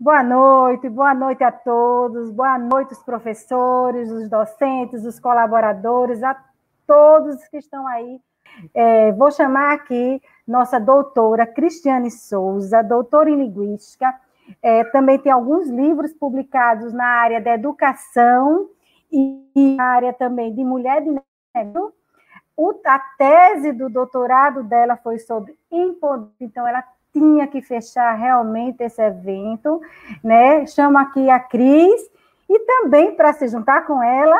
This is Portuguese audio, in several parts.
Boa noite, boa noite a todos, boa noite os professores, os docentes, os colaboradores, a todos que estão aí. É, vou chamar aqui nossa doutora Cristiane Souza, doutora em Linguística, é, também tem alguns livros publicados na área da educação e na área também de mulher de negro. A tese do doutorado dela foi sobre empoderamento, então ela tinha que fechar realmente esse evento, né? Chamo aqui a Cris e também para se juntar com ela,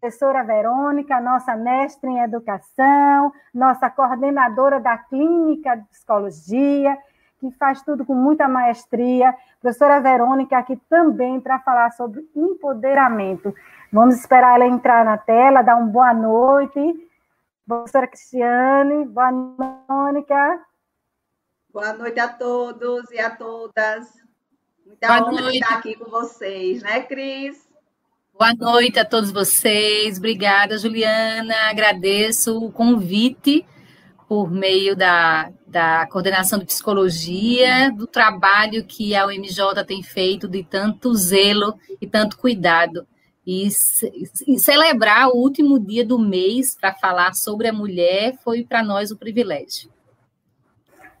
professora Verônica, nossa mestre em educação, nossa coordenadora da clínica de psicologia, que faz tudo com muita maestria, professora Verônica aqui também para falar sobre empoderamento. Vamos esperar ela entrar na tela, dar uma boa noite. Professora Cristiane, boa noite, Mônica. Boa noite a todos e a todas. Muita Boa honra noite. estar aqui com vocês, né, Cris? Boa noite a todos vocês. Obrigada, Juliana. Agradeço o convite por meio da, da coordenação de psicologia, do trabalho que a UMJ tem feito de tanto zelo e tanto cuidado. E, e celebrar o último dia do mês para falar sobre a mulher foi para nós o privilégio.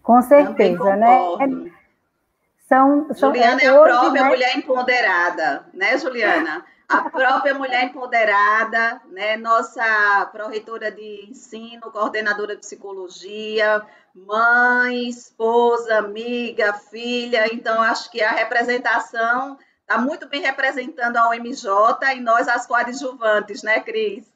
Com certeza, né? São, são, Juliana é a hoje, própria né? mulher empoderada, né, Juliana? A própria mulher empoderada, né? Nossa pró-reitora de ensino, coordenadora de psicologia, mãe, esposa, amiga, filha. Então, acho que a representação está muito bem representando a OMJ e nós, as coadjuvantes, né, Cris?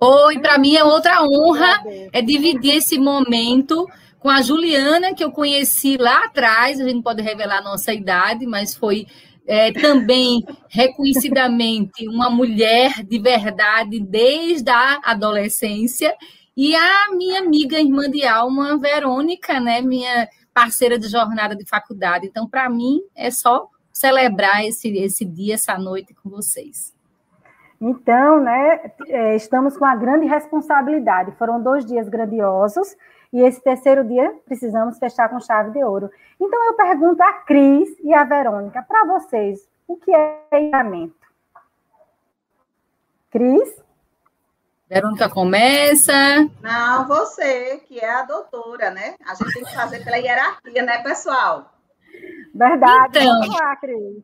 Oi, para mim é outra honra é dividir esse momento com a Juliana, que eu conheci lá atrás, a gente não pode revelar a nossa idade, mas foi é, também reconhecidamente uma mulher de verdade desde a adolescência, e a minha amiga, irmã de alma, Verônica, né, minha parceira de jornada de faculdade. Então, para mim, é só celebrar esse, esse dia, essa noite com vocês. Então, né, é, estamos com uma grande responsabilidade. Foram dois dias grandiosos e esse terceiro dia precisamos fechar com chave de ouro. Então eu pergunto a Cris e a Verônica, para vocês, o que é empoderamento? Cris? Verônica começa. Não, você, que é a doutora, né? A gente tem que fazer pela hierarquia, né, pessoal? Verdade. Então,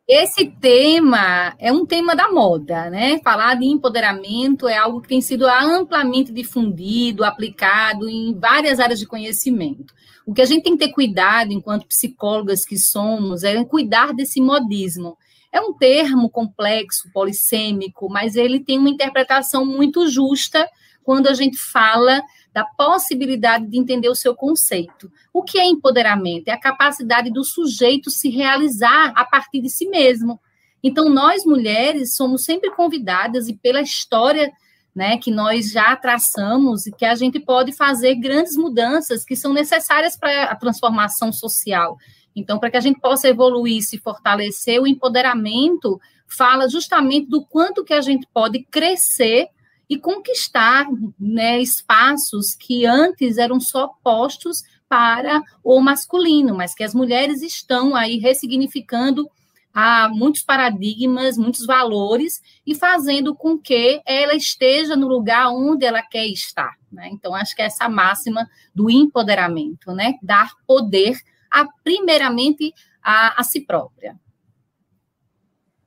esse tema é um tema da moda, né? Falar de empoderamento é algo que tem sido amplamente difundido, aplicado em várias áreas de conhecimento. O que a gente tem que ter cuidado, enquanto psicólogas que somos, é cuidar desse modismo. É um termo complexo, polissêmico, mas ele tem uma interpretação muito justa quando a gente fala da possibilidade de entender o seu conceito. O que é empoderamento? É a capacidade do sujeito se realizar a partir de si mesmo. Então, nós mulheres somos sempre convidadas, e pela história né, que nós já traçamos, e que a gente pode fazer grandes mudanças que são necessárias para a transformação social. Então, para que a gente possa evoluir, se fortalecer, o empoderamento fala justamente do quanto que a gente pode crescer e conquistar né, espaços que antes eram só postos para o masculino, mas que as mulheres estão aí ressignificando há muitos paradigmas, muitos valores e fazendo com que ela esteja no lugar onde ela quer estar. Né? Então, acho que é essa máxima do empoderamento, né? Dar poder a, primeiramente a, a si própria.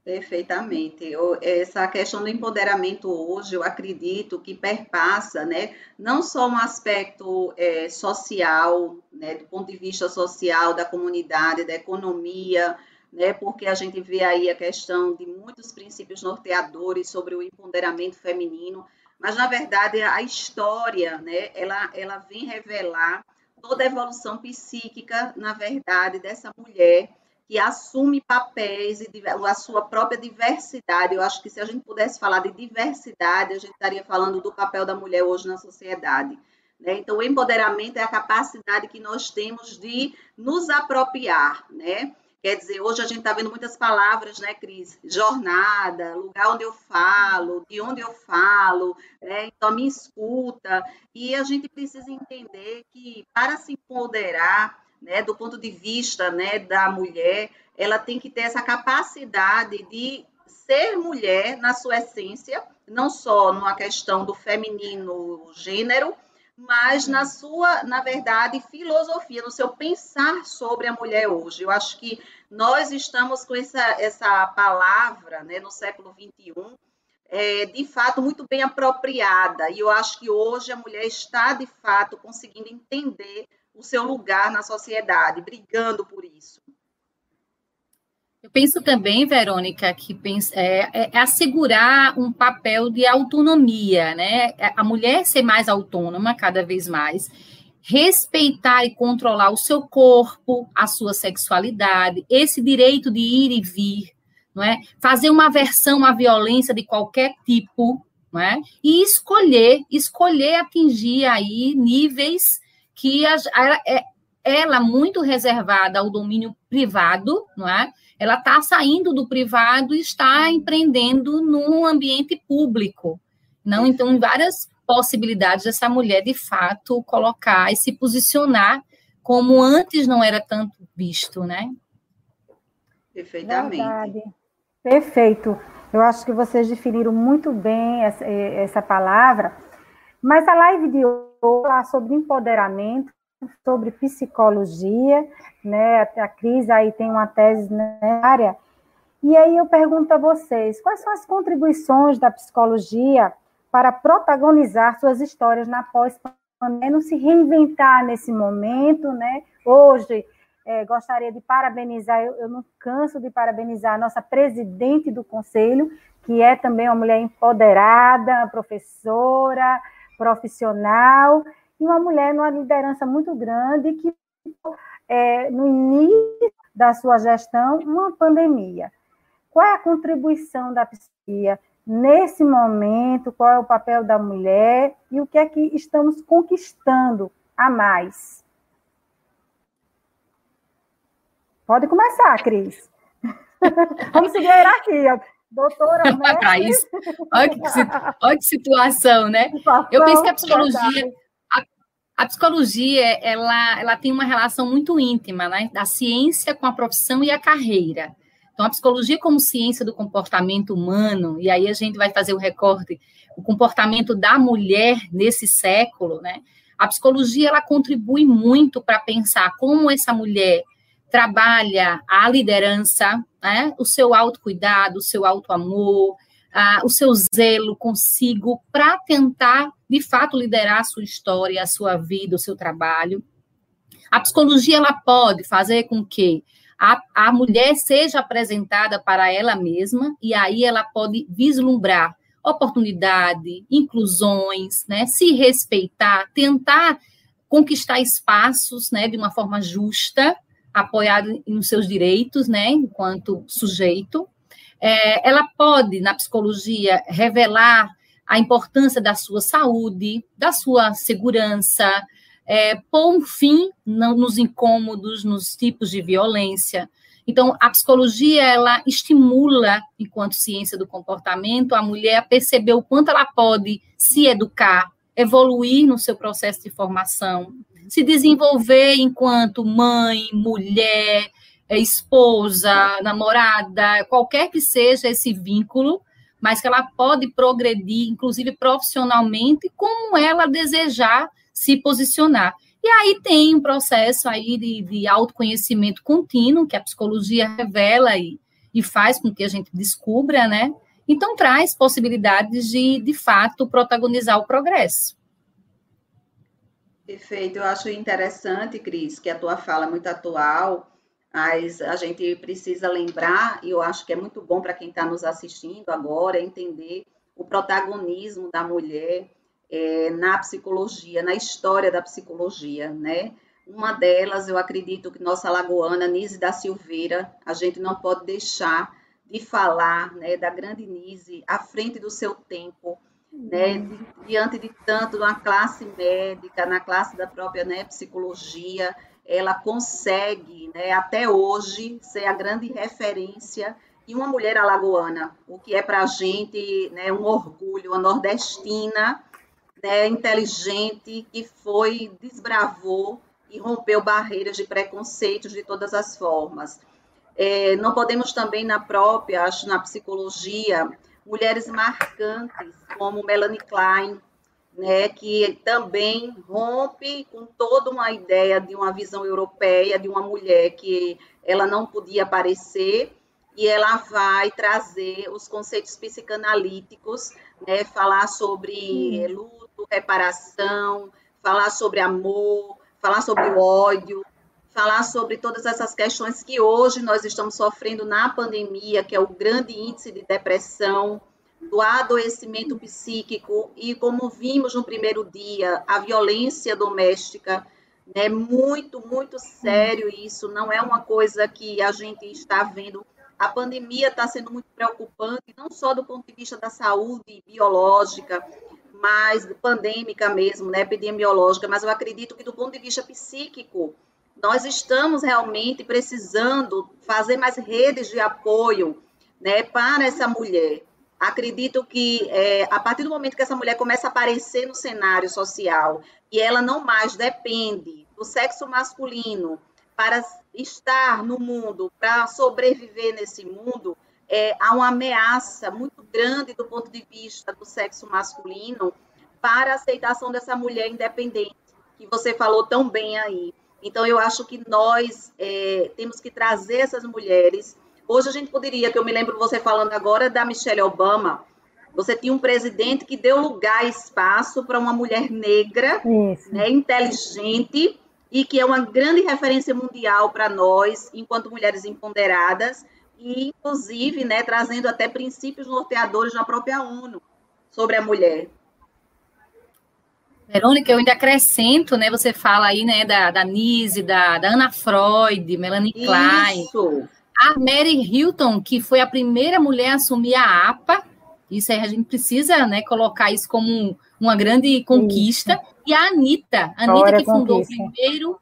Perfeitamente. Essa questão do empoderamento hoje, eu acredito que perpassa, né, não só um aspecto é, social, né, do ponto de vista social, da comunidade, da economia, né, porque a gente vê aí a questão de muitos princípios norteadores sobre o empoderamento feminino, mas, na verdade, a história, né, ela, ela vem revelar toda a evolução psíquica, na verdade, dessa mulher, que assume papéis e a sua própria diversidade. Eu acho que se a gente pudesse falar de diversidade, a gente estaria falando do papel da mulher hoje na sociedade. Né? Então, o empoderamento é a capacidade que nós temos de nos apropriar, né? Quer dizer, hoje a gente está vendo muitas palavras, né, Cris? Jornada, lugar onde eu falo, de onde eu falo, né? então me escuta. E a gente precisa entender que para se empoderar, né, do ponto de vista né, da mulher, ela tem que ter essa capacidade de ser mulher na sua essência, não só numa questão do feminino gênero, mas na sua, na verdade, filosofia, no seu pensar sobre a mulher hoje. Eu acho que nós estamos com essa, essa palavra né, no século XXI, é, de fato, muito bem apropriada. E eu acho que hoje a mulher está, de fato, conseguindo entender o seu lugar na sociedade, brigando por isso. Eu penso também, Verônica, que é, é, é, assegurar um papel de autonomia, né? É, a mulher ser mais autônoma cada vez mais, respeitar e controlar o seu corpo, a sua sexualidade, esse direito de ir e vir, não é? Fazer uma aversão à violência de qualquer tipo, não é? E escolher, escolher atingir aí níveis que a, a, é, ela muito reservada ao domínio privado, não é? ela está saindo do privado e está empreendendo no ambiente público. Não, então, várias possibilidades dessa mulher, de fato, colocar e se posicionar como antes não era tanto visto, né? Perfeitamente. Verdade. Perfeito. Eu acho que vocês definiram muito bem essa, essa palavra, mas a live de hoje falar sobre empoderamento, sobre psicologia, né? A Cris aí tem uma tese na área. E aí eu pergunto a vocês, quais são as contribuições da psicologia para protagonizar suas histórias na pós-pandemia, não se reinventar nesse momento, né? Hoje, é, gostaria de parabenizar, eu, eu não canso de parabenizar a nossa presidente do conselho, que é também uma mulher empoderada, professora, profissional, e uma mulher numa liderança muito grande que é, no início da sua gestão uma pandemia. Qual é a contribuição da psicologia nesse momento? Qual é o papel da mulher e o que é que estamos conquistando a mais? Pode começar, Cris. Vamos seguir a hierarquia. Doutora Thaís, olha que, olha que situação, né? Eu penso que a psicologia, a psicologia, ela, ela tem uma relação muito íntima, né, da ciência com a profissão e a carreira. Então, a psicologia como ciência do comportamento humano, e aí a gente vai fazer o recorte, o comportamento da mulher nesse século, né? A psicologia, ela contribui muito para pensar como essa mulher trabalha a liderança, né? o seu autocuidado, o seu autoamor, o seu zelo consigo para tentar, de fato, liderar a sua história, a sua vida, o seu trabalho. A psicologia ela pode fazer com que a, a mulher seja apresentada para ela mesma e aí ela pode vislumbrar oportunidade, inclusões, né, se respeitar, tentar conquistar espaços, né, de uma forma justa, apoiado nos seus direitos, né, enquanto sujeito. É, ela pode, na psicologia, revelar a importância da sua saúde, da sua segurança, é, pôr um fim no, nos incômodos, nos tipos de violência. Então, a psicologia, ela estimula, enquanto ciência do comportamento, a mulher a perceber o quanto ela pode se educar, evoluir no seu processo de formação, se desenvolver enquanto mãe, mulher, é, esposa, namorada, qualquer que seja esse vínculo, mas que ela pode progredir, inclusive profissionalmente, como ela desejar se posicionar. E aí tem um processo aí de, de autoconhecimento contínuo, que a psicologia revela e, e faz com que a gente descubra, né? Então, traz possibilidades de, de fato, protagonizar o progresso. Perfeito. Eu acho interessante, Cris, que a tua fala é muito atual, mas a gente precisa lembrar, e eu acho que é muito bom para quem está nos assistindo agora, entender o protagonismo da mulher é, na psicologia, na história da psicologia, né? Uma delas, eu acredito que nossa lagoana, Nise da Silveira, a gente não pode deixar de falar né, da grande Nise à frente do seu tempo, né, diante de tanto uma classe médica, na classe da própria né, psicologia, ela consegue, né, até hoje, ser a grande referência e uma mulher alagoana, o que é para a gente né, um orgulho, uma nordestina né, inteligente que foi, desbravou e rompeu barreiras de preconceitos de todas as formas. É, não podemos também, na própria, acho, na psicologia, mulheres marcantes, como Melanie Klein, né, que também rompe com toda uma ideia de uma visão europeia de uma mulher que ela não podia aparecer e ela vai trazer os conceitos psicanalíticos, né, falar sobre luto, reparação, falar sobre amor, falar sobre o ódio, falar sobre todas essas questões que hoje nós estamos sofrendo na pandemia, que é o grande índice de depressão, do adoecimento psíquico e como vimos no primeiro dia, a violência doméstica, né? Muito, muito sério isso, não é uma coisa que a gente está vendo. A pandemia está sendo muito preocupante, não só do ponto de vista da saúde biológica, mas pandêmica mesmo, né, epidemiológica, mas eu acredito que do ponto de vista psíquico, nós estamos realmente precisando fazer mais redes de apoio, né, para essa mulher. Acredito que é, a partir do momento que essa mulher começa a aparecer no cenário social e ela não mais depende do sexo masculino para estar no mundo, para sobreviver nesse mundo, é, há uma ameaça muito grande do ponto de vista do sexo masculino para a aceitação dessa mulher independente, que você falou tão bem aí. Então, eu acho que nós é, temos que trazer essas mulheres. Hoje, a gente poderia, que eu me lembro você falando agora da Michelle Obama, você tinha um presidente que deu lugar, espaço para uma mulher negra, né, inteligente, e que é uma grande referência mundial para nós, enquanto mulheres empoderadas, e inclusive, né, trazendo até princípios norteadores na própria ONU sobre a mulher. Verônica, eu ainda acrescento, né? Você fala aí, né, da, da Nise, da, da Ana Freud, Melanie Klein. Isso. A Mary Hilton, que foi a primeira mulher a assumir a APA. Isso aí a gente precisa, né, colocar isso como uma grande conquista. Isso. E a Anitta, a Anitta que fundou conquista. o primeiro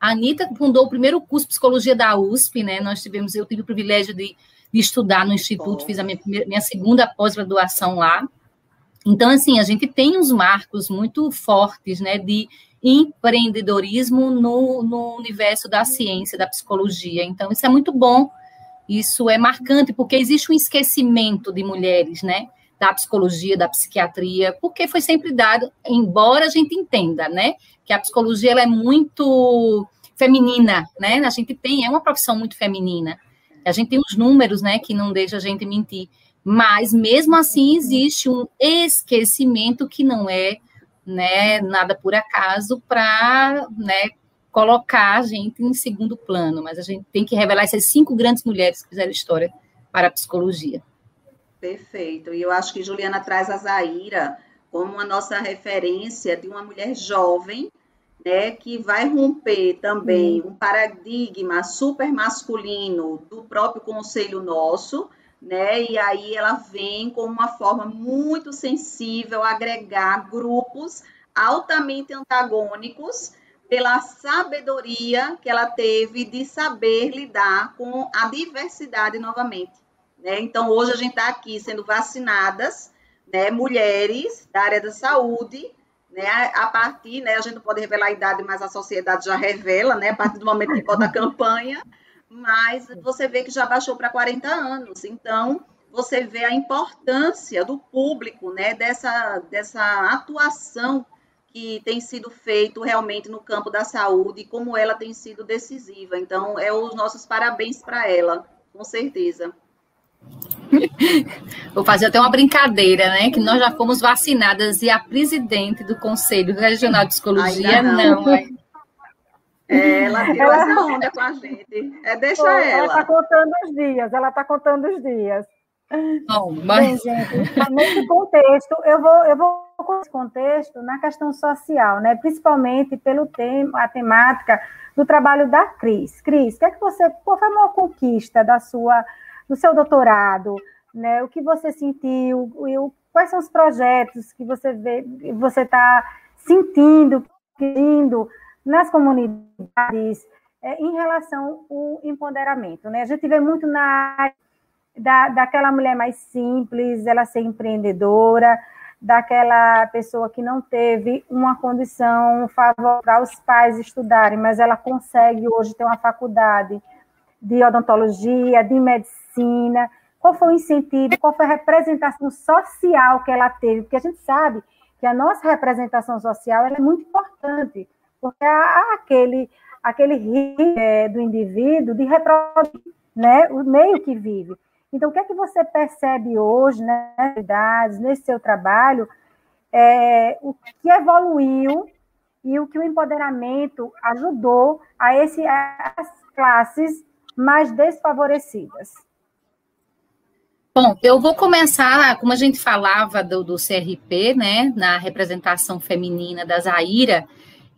a Anitta fundou o primeiro curso de psicologia da USP, né? Nós tivemos, eu tive o privilégio de, de estudar no Instituto, fiz a minha, minha segunda pós-graduação lá. Então, assim, a gente tem uns marcos muito fortes, né, de empreendedorismo no, no universo da ciência, da psicologia. Então, isso é muito bom, isso é marcante, porque existe um esquecimento de mulheres, né? da psicologia, da psiquiatria, porque foi sempre dado, embora a gente entenda, né, que a psicologia ela é muito feminina, né? A gente tem, é uma profissão muito feminina. A gente tem os números, né, que não deixa a gente mentir. Mas mesmo assim existe um esquecimento que não é, né, nada por acaso para, né, colocar a gente em segundo plano, mas a gente tem que revelar essas cinco grandes mulheres que fizeram história para a psicologia. Perfeito. E eu acho que Juliana traz a Zaira como a nossa referência de uma mulher jovem, né, que vai romper também um paradigma super masculino do próprio conselho nosso, né? E aí ela vem com uma forma muito sensível agregar grupos altamente antagônicos pela sabedoria que ela teve de saber lidar com a diversidade novamente. Né? Então, hoje a gente está aqui sendo vacinadas, né, mulheres da área da saúde, né, a partir, né, a gente não pode revelar a idade, mas a sociedade já revela, né, a partir do momento que bota a campanha, mas você vê que já baixou para 40 anos. Então, você vê a importância do público, né, dessa, dessa atuação que tem sido feito realmente no campo da saúde e como ela tem sido decisiva. Então, é os nossos parabéns para ela, com certeza. Vou fazer até uma brincadeira, né? Que nós já fomos vacinadas e a presidente do Conselho Regional de Psicologia não. não é. Ela tirou ela... essa onda com a gente. É, deixa Pô, ela. Ela está contando os dias, ela está contando os dias. Bom, mas... Bem, gente, nesse contexto, eu vou, eu vou com esse contexto na questão social, né? principalmente pelo tema, a temática do trabalho da Cris. Cris, o que é que você, qual foi a maior conquista da sua no seu doutorado, né? O que você sentiu, o, quais são os projetos que você vê, você está sentindo, querendo nas comunidades é, em relação ao empoderamento, né? A gente vê muito na da, daquela mulher mais simples, ela ser empreendedora, daquela pessoa que não teve uma condição favorável para os pais estudarem, mas ela consegue hoje ter uma faculdade de odontologia, de medicina. Qual foi o incentivo, qual foi a representação social que ela teve? Porque a gente sabe que a nossa representação social é muito importante, porque há aquele, aquele risco é, do indivíduo de reproduzir né, o meio que vive. Então, o que é que você percebe hoje, né, nesse seu trabalho, é, o que evoluiu e o que o empoderamento ajudou a, esse, as classes mais desfavorecidas? Bom, eu vou começar, como a gente falava do, do CRP, né, na representação feminina da Zaira,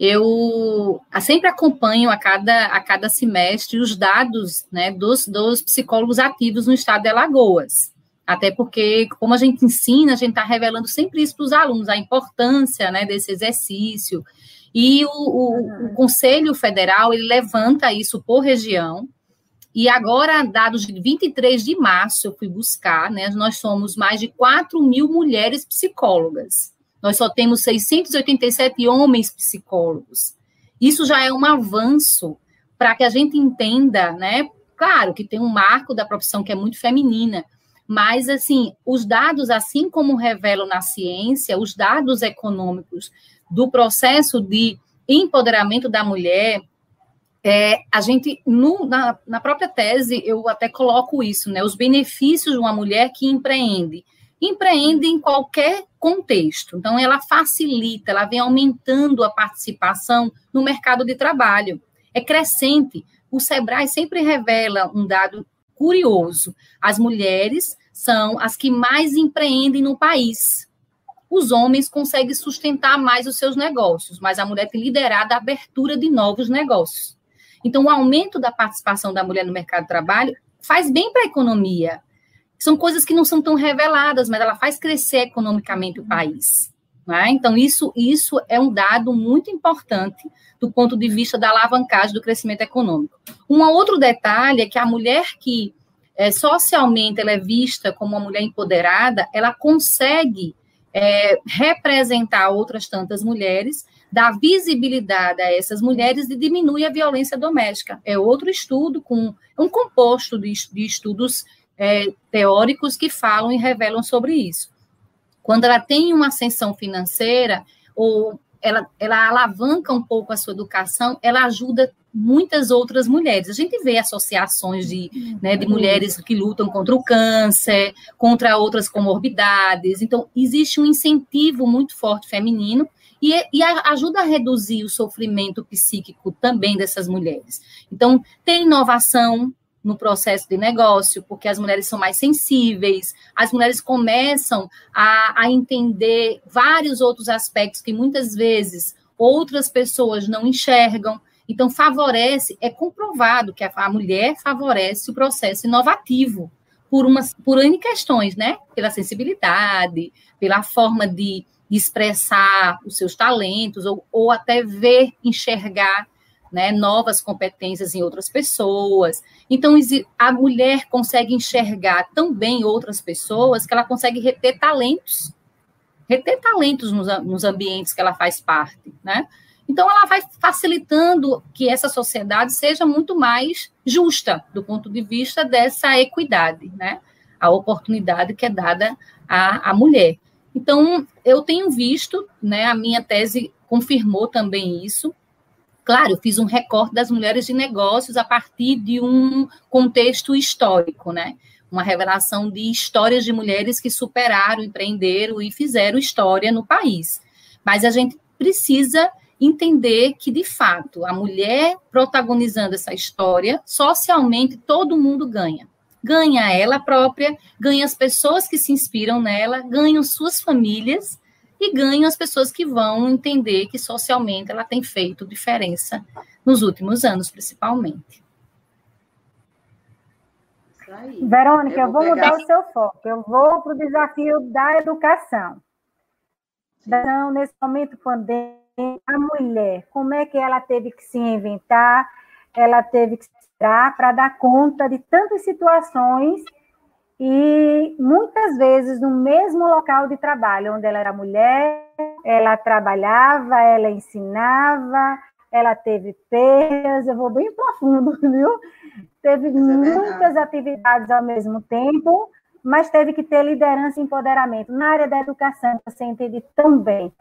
eu sempre acompanho a cada, a cada semestre os dados né, dos, dos psicólogos ativos no estado de Alagoas. Até porque, como a gente ensina, a gente está revelando sempre isso para os alunos, a importância né, desse exercício. E o, o, o, Conselho Federal ele levanta isso por região. E agora, dados de 23 de março, eu fui buscar, né, nós somos mais de 4 mil mulheres psicólogas. Nós só temos 687 homens psicólogos. Isso já é um avanço para que a gente entenda, né? Claro que tem um marco da profissão que é muito feminina, mas assim, os dados, assim como revelam na ciência, os dados econômicos do processo de empoderamento da mulher, é, a gente, no, na, na própria tese, eu até coloco isso, né? Os benefícios de uma mulher que empreende empreende em qualquer contexto. Então, ela facilita, ela vem aumentando a participação no mercado de trabalho. É crescente. O Sebrae sempre revela um dado curioso: as mulheres são as que mais empreendem no país. Os homens conseguem sustentar mais os seus negócios, mas a mulher tem liderado a abertura de novos negócios. Então, o aumento da participação da mulher no mercado de trabalho faz bem para a economia, são coisas que não são tão reveladas, mas ela faz crescer economicamente o país. Né? Então, isso, isso é um dado muito importante do ponto de vista da alavancagem do crescimento econômico. Um outro detalhe é que a mulher que é, socialmente ela é vista como uma mulher empoderada, ela consegue é, representar outras tantas mulheres, dar visibilidade a essas mulheres e diminui a violência doméstica. É outro estudo com um composto de, de estudos é, teóricos que falam e revelam sobre isso. Quando ela tem uma ascensão financeira, ou ela, ela alavanca um pouco a sua educação, ela ajuda muitas outras mulheres. A gente vê associações de, né, de mulheres que lutam contra o câncer, contra outras comorbidades. Então, existe um incentivo muito forte feminino e, e ajuda a reduzir o sofrimento psíquico também dessas mulheres. Então, tem inovação, no processo de negócio, porque as mulheres são mais sensíveis, as mulheres começam a, a entender vários outros aspectos que muitas vezes outras pessoas não enxergam. Então, favorece, é comprovado que a, a mulher favorece o processo inovativo por, umas, por N questões, né? Pela sensibilidade, pela forma de, de expressar os seus talentos, ou, ou até ver, enxergar né, novas competências em outras pessoas. Então, a mulher consegue enxergar tão bem outras pessoas que ela consegue reter talentos, reter talentos nos, nos ambientes que ela faz parte, né? Então, ela vai facilitando que essa sociedade seja muito mais justa do ponto de vista dessa equidade, né? A oportunidade que é dada à, à mulher. Então, eu tenho visto, né, a minha tese confirmou também isso, Claro, eu fiz um recorte das mulheres de negócios a partir de um contexto histórico, né? Uma revelação de histórias de mulheres que superaram, empreenderam e fizeram história no país. Mas a gente precisa entender que, de fato, a mulher protagonizando essa história, socialmente todo mundo ganha. Ganha ela própria, ganha as pessoas que se inspiram nela, ganham suas famílias e ganham as pessoas que vão entender que socialmente ela tem feito diferença nos últimos anos, principalmente. Verônica, eu vou, eu vou mudar o seu foco. Eu vou para o desafio da educação. Então, nesse momento pandêmico, a mulher, como é que ela teve que se inventar? Ela teve que se para dar conta de tantas situações e muitas vezes no mesmo local de trabalho, onde ela era mulher, ela trabalhava, ela ensinava, ela teve perdas, eu vou bem profundo, viu? Teve é muitas atividades ao mesmo tempo, mas teve que ter liderança e empoderamento. Na área da educação, você entende também.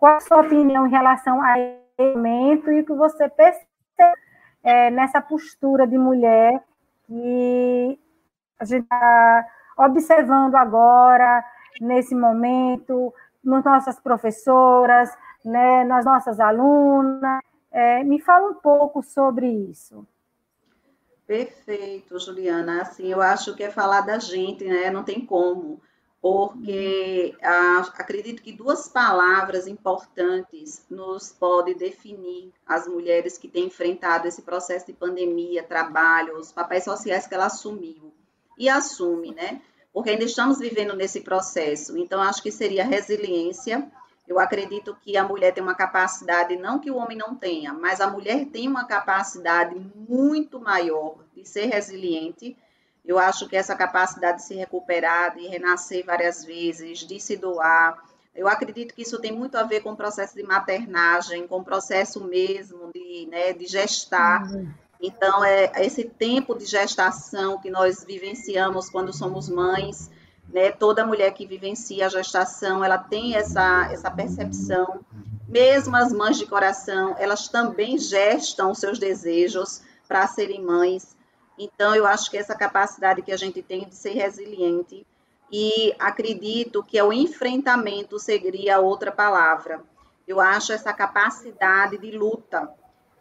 Qual a sua opinião em relação a esse momento e o que você percebe é, nessa postura de mulher que a gente está observando agora, nesse momento, nas nossas professoras, né, nas nossas alunas. É, me fala um pouco sobre isso. Perfeito, Juliana. Assim, eu acho que é falar da gente, né? Não tem como, porque ah, acredito que duas palavras importantes nos podem definir as mulheres que têm enfrentado esse processo de pandemia, trabalho, os papéis sociais que ela assumiu e assume, né? Porque ainda estamos vivendo nesse processo. Então, acho que seria resiliência. Eu acredito que a mulher tem uma capacidade, não que o homem não tenha, mas a mulher tem uma capacidade muito maior de ser resiliente. Eu acho que essa capacidade de se recuperar, de renascer várias vezes, de se doar, eu acredito que isso tem muito a ver com o processo de maternagem, com o processo mesmo de, né, de gestar. Uhum. Então, é esse tempo de gestação que nós vivenciamos quando somos mães, né? Toda mulher que vivencia a gestação, ela tem essa, essa percepção. Mesmo as mães de coração, elas também gestam seus desejos para serem mães. Então, eu acho que essa capacidade que a gente tem de ser resiliente, e acredito que é o enfrentamento seria outra palavra. Eu acho essa capacidade de luta,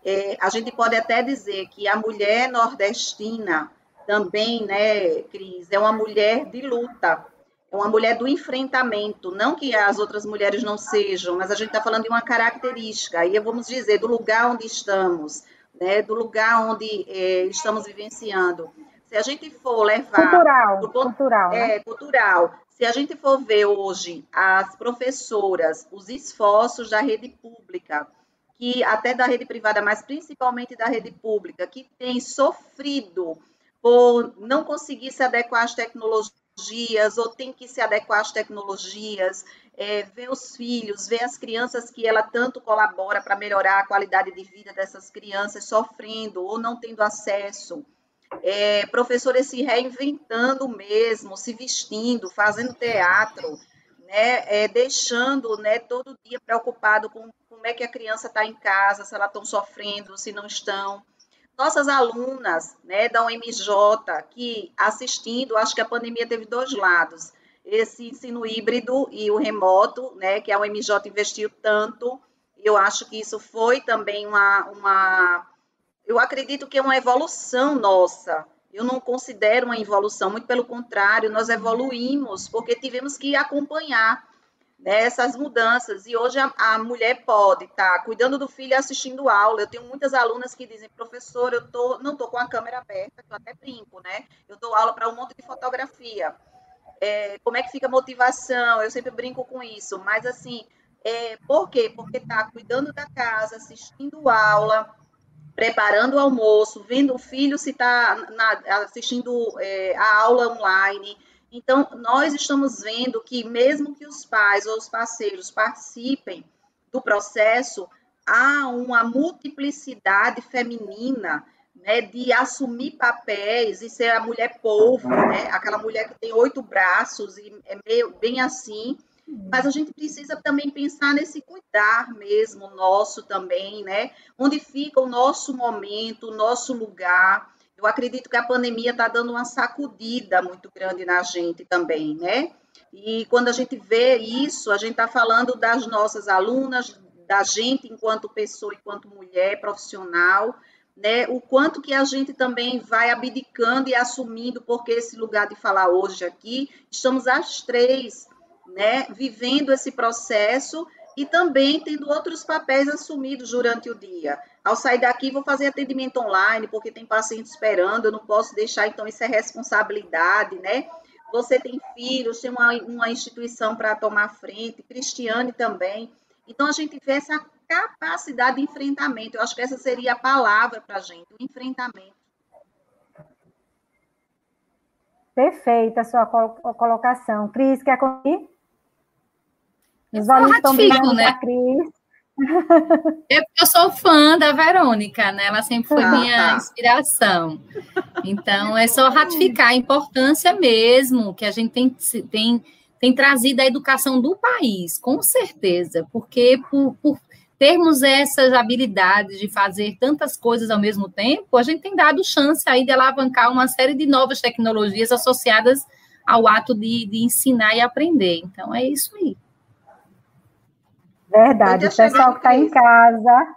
é, a gente pode até dizer que a mulher nordestina também, né, Cris, é uma mulher de luta, é uma mulher do enfrentamento, não que as outras mulheres não sejam, mas a gente está falando de uma característica, aí vamos dizer, do lugar onde estamos, né, do lugar onde é, estamos vivenciando. Se a gente for levar... Cultural, cultural. É, né? cultural. Se a gente for ver hoje as professoras, os esforços da rede pública, que até da rede privada, mas principalmente da rede pública, que tem sofrido por não conseguir se adequar às tecnologias, ou tem que se adequar às tecnologias, é, ver os filhos, ver as crianças que ela tanto colabora para melhorar a qualidade de vida dessas crianças sofrendo ou não tendo acesso. É, professores se reinventando mesmo, se vestindo, fazendo teatro, né, é, deixando né, todo dia preocupado com como é que a criança está em casa, se elas estão sofrendo, se não estão. Nossas alunas né, da UMJ, que assistindo, acho que a pandemia teve dois lados, esse ensino híbrido e o remoto, né, que a UMJ investiu tanto, eu acho que isso foi também uma, uma eu acredito que é uma evolução nossa, eu não considero uma evolução, muito pelo contrário, nós evoluímos porque tivemos que acompanhar né, essas mudanças. E hoje a, a mulher pode estar tá cuidando do filho e assistindo aula. Eu tenho muitas alunas que dizem, professor, eu tô, não estou com a câmera aberta, eu até brinco, né? Eu dou aula para um monte de fotografia. É, como é que fica a motivação? Eu sempre brinco com isso, mas assim, é, por quê? Porque está cuidando da casa, assistindo aula, preparando o almoço, vendo o filho se está assistindo é, a aula online. Então, nós estamos vendo que, mesmo que os pais ou os parceiros participem do processo, há uma multiplicidade feminina né, de assumir papéis e ser a mulher polvo, né, aquela mulher que tem oito braços e é meio, bem assim, mas a gente precisa também pensar nesse cuidar mesmo nosso também, né? Onde fica o nosso momento, o nosso lugar. Eu acredito que a pandemia está dando uma sacudida muito grande na gente também, né? E quando a gente vê isso, a gente está falando das nossas alunas, da gente enquanto pessoa, enquanto mulher profissional, né? O quanto que a gente também vai abdicando e assumindo, porque esse lugar de falar hoje aqui, estamos as três né, vivendo esse processo e também tendo outros papéis assumidos durante o dia. Ao sair daqui, vou fazer atendimento online, porque tem paciente esperando, eu não posso deixar, então isso é responsabilidade, né? Você tem filhos, tem uma, uma instituição para tomar frente, Cristiane também. Então, a gente vê essa capacidade de enfrentamento. Eu acho que essa seria a palavra para a gente, o enfrentamento. Perfeita a sua colocação. Cris, quer contar? Os olhos estão brilhando né? Cris. É porque eu sou fã da Verônica, né? Ela sempre foi ah, minha tá. inspiração. Então, é só ratificar a importância mesmo que a gente tem, tem, tem trazido a educação do país, com certeza, porque por, por termos essas habilidades de fazer tantas coisas ao mesmo tempo, a gente tem dado chance aí de alavancar uma série de novas tecnologias associadas ao ato de, de ensinar e aprender. Então, é isso aí. Verdade. O pessoal que está em casa.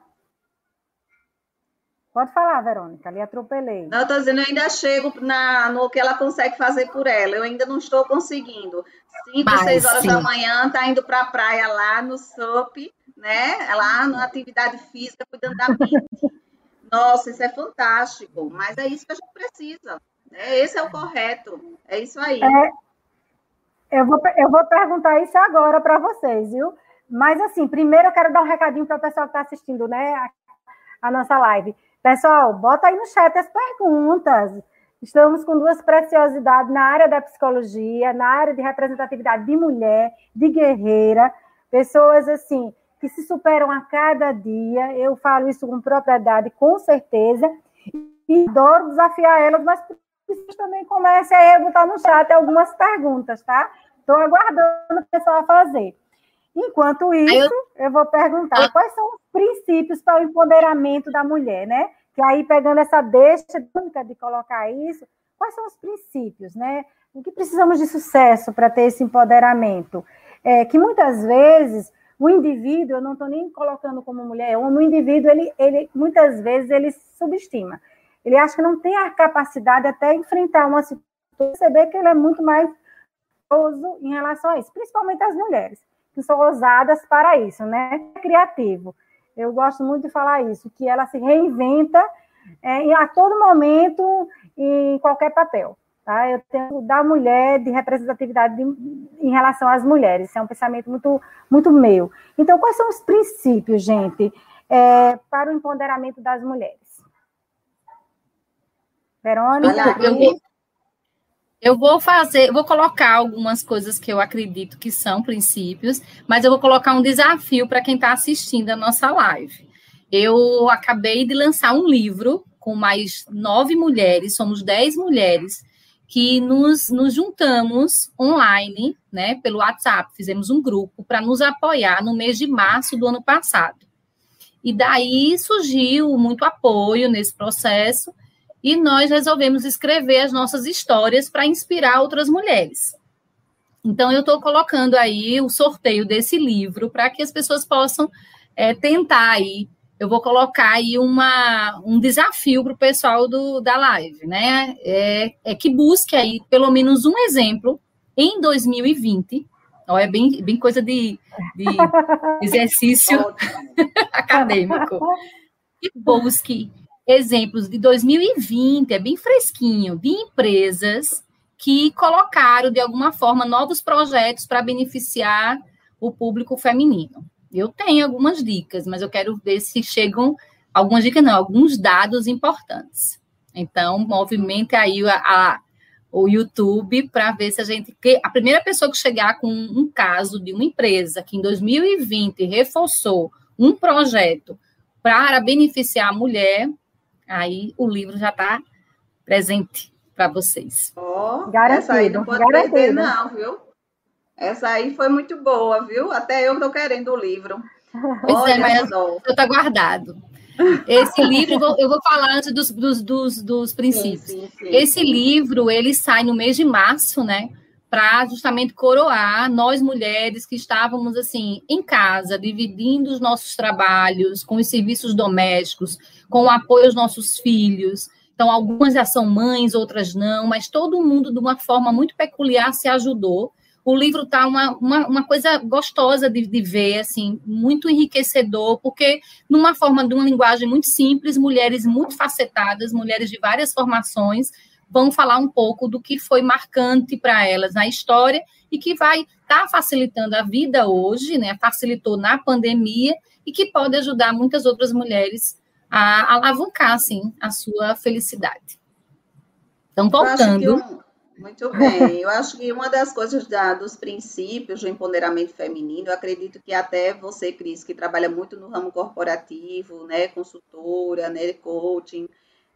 Pode falar, Verônica, ali atropelei. Não, estou dizendo, eu ainda chego na, no que ela consegue fazer por ela. Eu ainda não estou conseguindo. Cinco, seis horas sim. da manhã, está indo para a praia lá no SUP, né? Lá na atividade física, cuidando da mente. Nossa, isso é fantástico. Mas é isso que a gente precisa. Né? Esse é o correto. É isso aí. É, eu, vou, eu vou perguntar isso agora para vocês, viu? Mas, assim, primeiro eu quero dar um recadinho para o pessoal que está assistindo, né, a, a, nossa live. Pessoal, bota aí no chat as perguntas. Estamos com duas preciosidades na área da psicologia, na área de representatividade de mulher, de guerreira, pessoas, assim, que se superam a cada dia. Eu falo isso com propriedade, com certeza. E adoro desafiar elas, mas também comecem a botar no chat algumas perguntas, tá? Estou aguardando o pessoal fazer. Enquanto isso, eu... eu... vou perguntar eu... quais são os princípios para o empoderamento da mulher, né? Que aí, pegando essa deixa de colocar isso, quais são os princípios, né? O que precisamos de sucesso para ter esse empoderamento? É, que muitas vezes o indivíduo, eu não estou nem colocando como mulher, o indivíduo, ele, ele muitas vezes ele subestima. Ele acha que não tem a capacidade até enfrentar uma situação, perceber que ele é muito mais em relação a isso, principalmente as mulheres são ousadas para isso, né? Criativo. Eu gosto muito de falar isso, que ela se reinventa é, a todo momento em qualquer papel. Tá? Eu tenho da mulher, de representatividade de, em relação às mulheres. Isso é um pensamento muito, muito meu. Então, quais são os princípios, gente, é, para o empoderamento das mulheres? Verônica? Olha, eu, eu vou fazer, vou colocar algumas coisas que eu acredito que são princípios, mas eu vou colocar um desafio para quem está assistindo a nossa live. Eu acabei de lançar um livro com mais nove mulheres, somos dez mulheres, que nos, nos juntamos online, né, pelo WhatsApp, fizemos um grupo para nos apoiar no mês de março do ano passado. E daí surgiu muito apoio nesse processo, e nós resolvemos escrever as nossas histórias para inspirar outras mulheres. Então, eu estou colocando aí o sorteio desse livro para que as pessoas possam é, tentar aí. Eu vou colocar aí uma, um desafio para o pessoal do, da live, né? É, é, que busque aí pelo menos um exemplo em 2020. Ó, é bem, bem coisa de, de exercício acadêmico. E busque exemplos de 2020, é bem fresquinho, de empresas que colocaram, de alguma forma, novos projetos para beneficiar o público feminino. Eu tenho algumas dicas, mas eu quero ver se chegam algumas dicas, não, alguns dados importantes. Então, movimente aí a, a o YouTube para ver se a gente. A primeira pessoa que chegar com um caso de uma empresa que em 2020 reforçou um projeto para beneficiar a mulher, aí o livro já está presente para vocês. Oh, garantido, essa aí não pode garantido. perder, não, viu? Essa aí foi muito boa, viu? Até eu estou querendo o livro. Pois é, Olha é, mas está guardado. Esse livro, eu vou falar antes dos, dos, dos, dos princípios. Sim, sim, sim. Esse livro, ele sai no mês de março, né? Para justamente coroar nós mulheres que estávamos assim em casa, dividindo os nossos trabalhos com os serviços domésticos, com o apoio aos nossos filhos. Então, algumas já são mães, outras não, mas todo mundo, de uma forma muito peculiar, se ajudou. O livro está uma, uma, uma, coisa gostosa de, de, ver, assim, muito enriquecedor, porque, numa forma de uma linguagem muito simples, mulheres muito facetadas, mulheres de várias formações, vão falar um pouco do que foi marcante para elas na história e que vai estar tá facilitando a vida hoje, né? Facilitou na pandemia e que pode ajudar muitas outras mulheres a alavancar, assim, a sua felicidade. Então, voltando... Muito bem. Eu acho que uma das coisas da, dos princípios do empoderamento feminino, eu acredito que até você, Cris, que trabalha muito no ramo corporativo, né, consultora, né, coaching,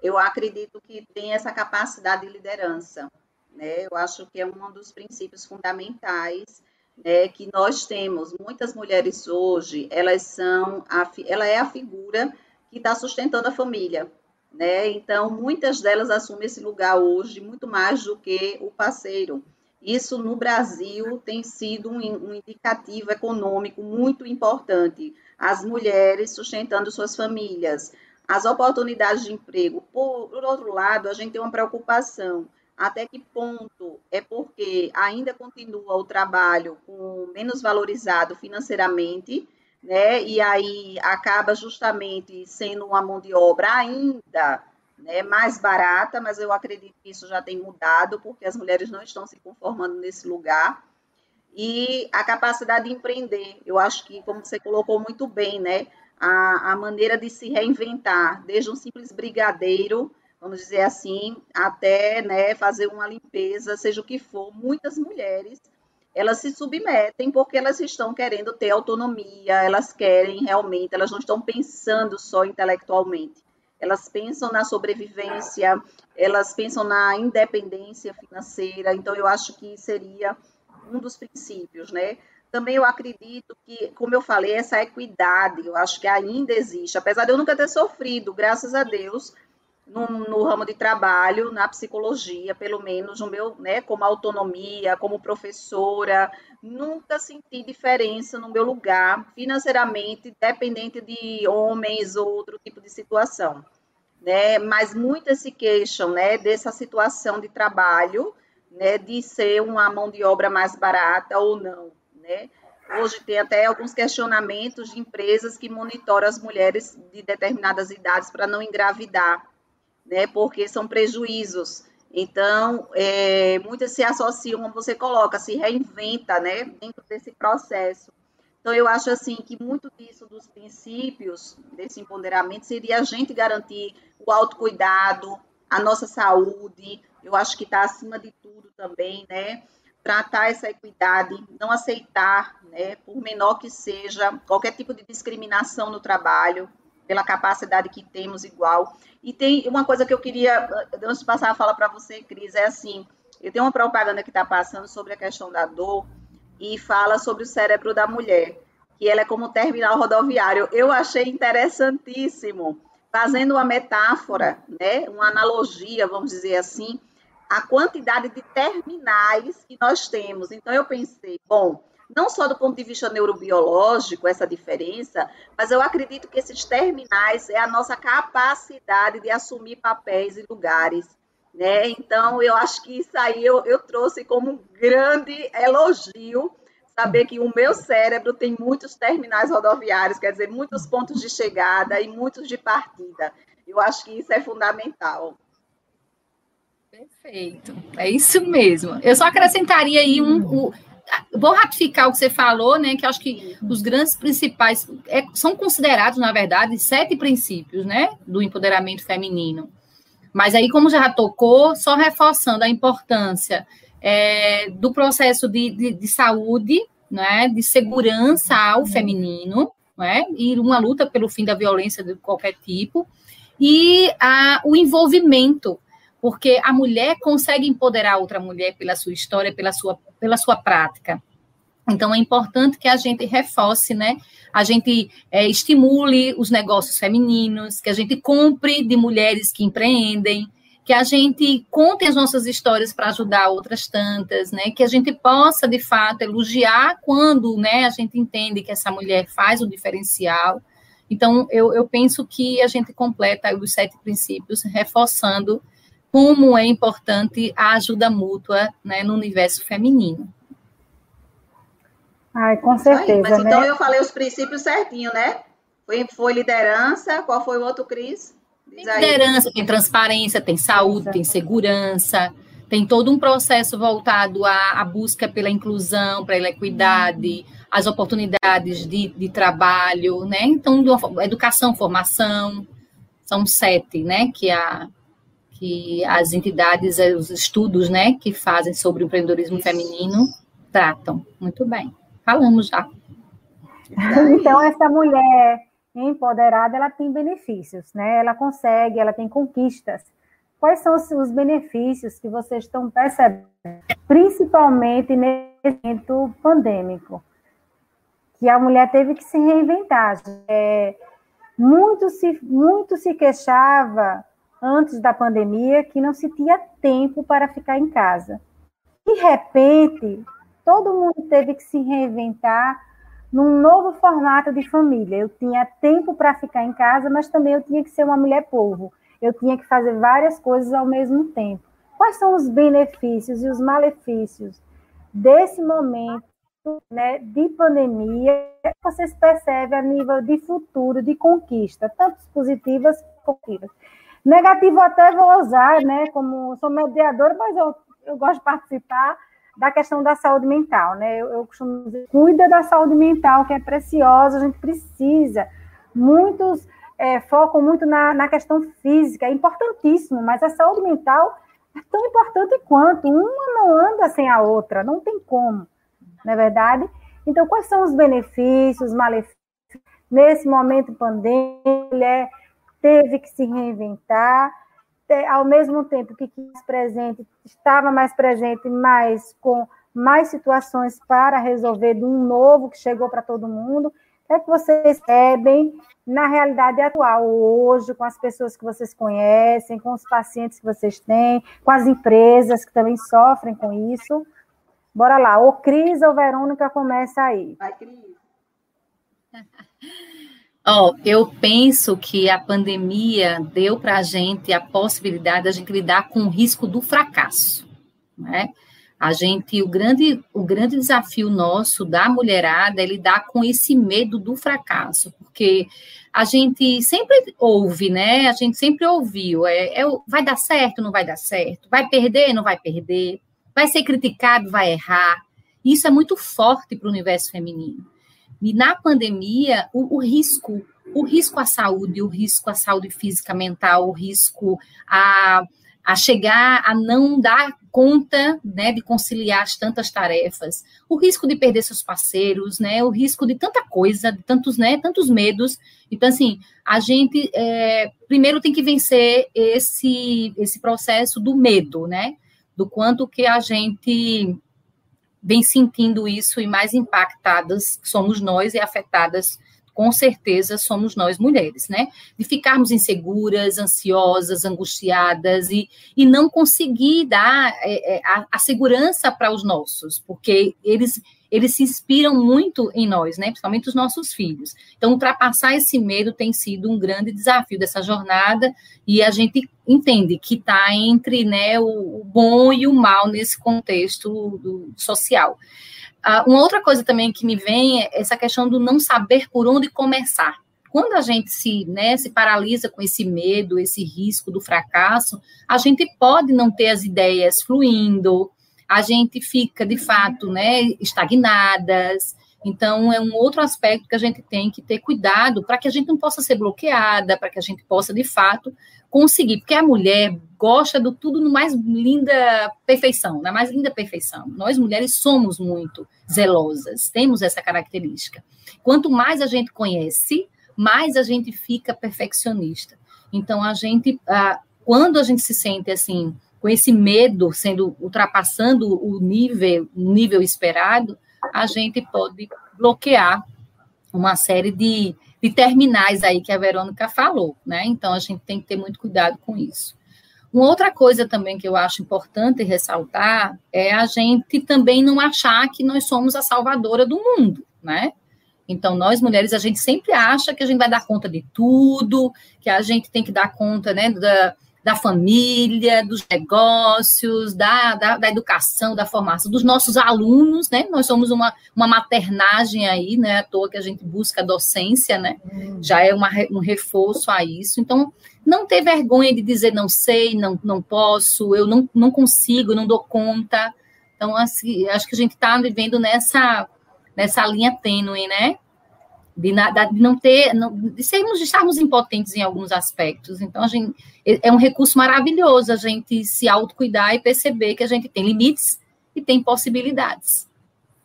eu acredito que tem essa capacidade de liderança. Né? Eu acho que é um dos princípios fundamentais né, que nós temos. Muitas mulheres hoje, elas são, a, ela é a figura que está sustentando a família. Né? Então, muitas delas assumem esse lugar hoje muito mais do que o parceiro. Isso no Brasil tem sido um, um indicativo econômico muito importante. As mulheres sustentando suas famílias, as oportunidades de emprego. Por, por outro lado, a gente tem uma preocupação até que ponto é porque ainda continua o trabalho com menos valorizado financeiramente, né? E aí acaba justamente sendo uma mão de obra ainda né, mais barata, mas eu acredito que isso já tem mudado, porque as mulheres não estão se conformando nesse lugar. E a capacidade de empreender, eu acho que, como você colocou muito bem, né? A, a maneira de se reinventar, desde um simples brigadeiro vamos dizer assim, até né, fazer uma limpeza, seja o que for, muitas mulheres elas se submetem porque elas estão querendo ter autonomia, elas querem realmente, elas não estão pensando só intelectualmente, elas pensam na sobrevivência, elas pensam na independência financeira, então eu acho que seria um dos princípios, né? Também eu acredito que, como eu falei, essa equidade, eu acho que ainda existe, apesar de eu nunca ter sofrido, graças a Deus, no, no, ramo de trabalho, na psicologia, pelo menos no meu, né, como autonomia, como professora, nunca senti diferença no meu lugar financeiramente, dependente de homens ou outro tipo de situação, né? Mas muitas se queixam, né, dessa situação de trabalho, né, de ser uma mão de obra mais barata ou não, né? Hoje tem até alguns questionamentos de empresas que monitoram as mulheres de determinadas idades para não engravidar, né? Porque são prejuízos. Então, é, muitas se associam, como você coloca, se reinventa, né? Dentro desse processo. Então, eu acho assim que muito disso dos princípios desse empoderamento seria a gente garantir o autocuidado, a nossa saúde. Eu acho que está acima de tudo também, né? Tratar essa equidade, não aceitar, né, por menor que seja, qualquer tipo de discriminação no trabalho, pela capacidade que temos igual. E tem uma coisa que eu queria, antes de passar a fala para você, Cris, é assim, eu tenho uma propaganda que está passando sobre a questão da dor e fala sobre o cérebro da mulher, que ela é como um terminal rodoviário. Eu achei interessantíssimo, fazendo uma metáfora, né, uma analogia, vamos dizer assim, a quantidade de terminais que nós temos. Então eu pensei, bom, não só do ponto de vista neurobiológico, essa diferença, mas eu acredito que esses terminais é a nossa capacidade de assumir papéis e lugares. Né? Então, eu acho que isso aí eu, eu trouxe como um grande elogio, saber que o meu cérebro tem muitos terminais rodoviários, quer dizer, muitos pontos de chegada e muitos de partida. Eu acho que isso é fundamental. Perfeito, é isso mesmo. Eu só acrescentaria aí um, um vou ratificar o que você falou, né? Que acho que os grandes principais é, são considerados, na verdade, sete princípios, né? Do empoderamento feminino. Mas aí, como já tocou, só reforçando a importância é, do processo de, de, de, saúde, né? De segurança ao feminino, né? E uma luta pelo fim da violência de qualquer tipo e a, o envolvimento porque a mulher consegue empoderar outra mulher pela sua história, pela sua, pela sua prática. Então, é importante que a gente reforce, né? A gente é, estimule os negócios femininos, que a gente compre de mulheres que empreendem, que a gente conte as nossas histórias para ajudar outras tantas, né? Que a gente possa, de fato, elogiar quando né, a gente entende que essa mulher faz o diferencial. Então, eu, eu penso que a gente completa os sete princípios, reforçando como é importante a ajuda mútua né, no universo feminino. Ai, com certeza. Aí, mas né? então eu falei os princípios certinho, né? Foi, foi liderança, qual foi o outro, Cris? Tem liderança, tem transparência, tem saúde, tem segurança, tem todo um processo voltado à, à busca pela inclusão, pela equidade, as oportunidades de, de trabalho, né? Então, educação, formação, são sete, né? Que a, que as entidades, eh, os estudos, né, que fazem sobre o empreendedorismo feminino tratam. Muito bem. Falamos já. Então, essa mulher empoderada, ela tem benefícios, né? Ela consegue, ela tem conquistas. Quais são os benefícios que vocês estão percebendo, principalmente nesse momento pandêmico? Que a mulher teve que se reinventar. É, muito, se, muito se queixava antes da pandemia que não se tinha tempo para ficar em casa. De repente, todo mundo teve que se reinventar num novo formato de família. Eu tinha tempo para ficar em casa, mas também eu tinha que ser uma mulher povo. Eu tinha que fazer várias coisas ao mesmo tempo. Quais são os benefícios e os malefícios desse momento né, de pandemia vocês percebem a nível de futuro, de conquista, tanto positivas como negativas? Negativo até vou usar, né? Como sou mediadora, mas eu, eu gosto de participar da questão da saúde mental, né? Eu, eu costumo dizer, cuida da saúde mental, que é preciosa, a gente precisa. Muitos é, focam muito na, na questão física, é importantíssimo, mas a saúde mental é tão importante quanto. Uma não anda sem a outra, não tem como, não é verdade? Então, quais são os benefícios, malefícios? Nesse momento pandêmico, teve que se reinventar, ao mesmo tempo que quis presente, estava mais presente, mas com mais situações para resolver de um novo que chegou para todo mundo. O que é que vocês recebem na realidade atual, hoje, com as pessoas que vocês conhecem, com os pacientes que vocês têm, com as empresas que também sofrem com isso? Bora lá, ou Cris ou Verônica começa aí. Vai, Cris. Oh, eu penso que a pandemia deu para a gente a possibilidade de a gente lidar com o risco do fracasso, né? A gente, o grande, o grande desafio nosso da mulherada é lidar com esse medo do fracasso, porque a gente sempre ouve, né? A gente sempre ouviu, é, é vai dar certo, não vai dar certo, vai perder, não vai perder, vai ser criticado, vai errar. Isso é muito forte para o universo feminino. E na pandemia, o, o, risco, o risco à saúde, o risco à saúde física, mental, o risco a, a chegar a não dar conta, né, de conciliar as tantas tarefas, o risco de perder seus parceiros, né, o risco de tanta coisa, de tantos, né, tantos medos. Então, assim, a gente é, primeiro tem que vencer esse esse processo do medo, né, do quanto que a gente vem sentindo isso e mais impactadas somos nós e afetadas com certeza somos nós mulheres, né? De ficarmos inseguras, ansiosas, angustiadas e, e não conseguir dar é, é a, a, segurança para os nossos, porque eles eles se inspiram muito em nós, né? Principalmente os nossos filhos. Então, ultrapassar esse medo tem sido um grande desafio dessa jornada e a gente entende que está entre né, o, bom e o mal nesse contexto do, social. Uh, uma outra coisa também que me vem é essa questão do não saber por onde começar. Quando a gente se, né, se paralisa com esse medo, esse risco do fracasso, a gente pode não ter as ideias fluindo, a gente fica, de fato, né, estagnadas. Então, é um outro aspecto que a gente tem que ter cuidado para que a gente não possa ser bloqueada, para que a gente possa, de fato, conseguir. Porque a mulher gosta do tudo no mais linda perfeição, na mais linda perfeição. Nós, mulheres, somos muito zelosas, temos essa característica. Quanto mais a gente conhece, mais a gente fica perfeccionista. Então, a gente, quando a gente se sente assim, com esse medo sendo ultrapassando o nível, nível esperado, a gente pode bloquear uma série de, de terminais aí que a Verônica falou, né? Então a gente tem que ter muito cuidado com isso. Uma outra coisa também que eu acho importante ressaltar é a gente também não achar que nós somos a salvadora do mundo, né? Então, nós mulheres, a gente sempre acha que a gente vai dar conta de tudo, que a gente tem que dar conta, né, da, da família, dos negócios, da, da, da, educação, da formação, dos nossos alunos, né? Nós somos uma, uma maternagem aí, né? À toa que a gente busca a docência, né? Hum. Já é uma, um reforço a isso. Então, não ter vergonha de dizer não sei, não, não posso, eu não, não consigo, não dou conta. Então, assim, acho que a gente está vivendo nessa, nessa linha tênue, né? De, de não ter, de sermos, de estarmos impotentes em alguns aspectos. Então, a gente, é, é um recurso maravilhoso a gente se autocuidar e perceber que a gente tem limites e tem possibilidades.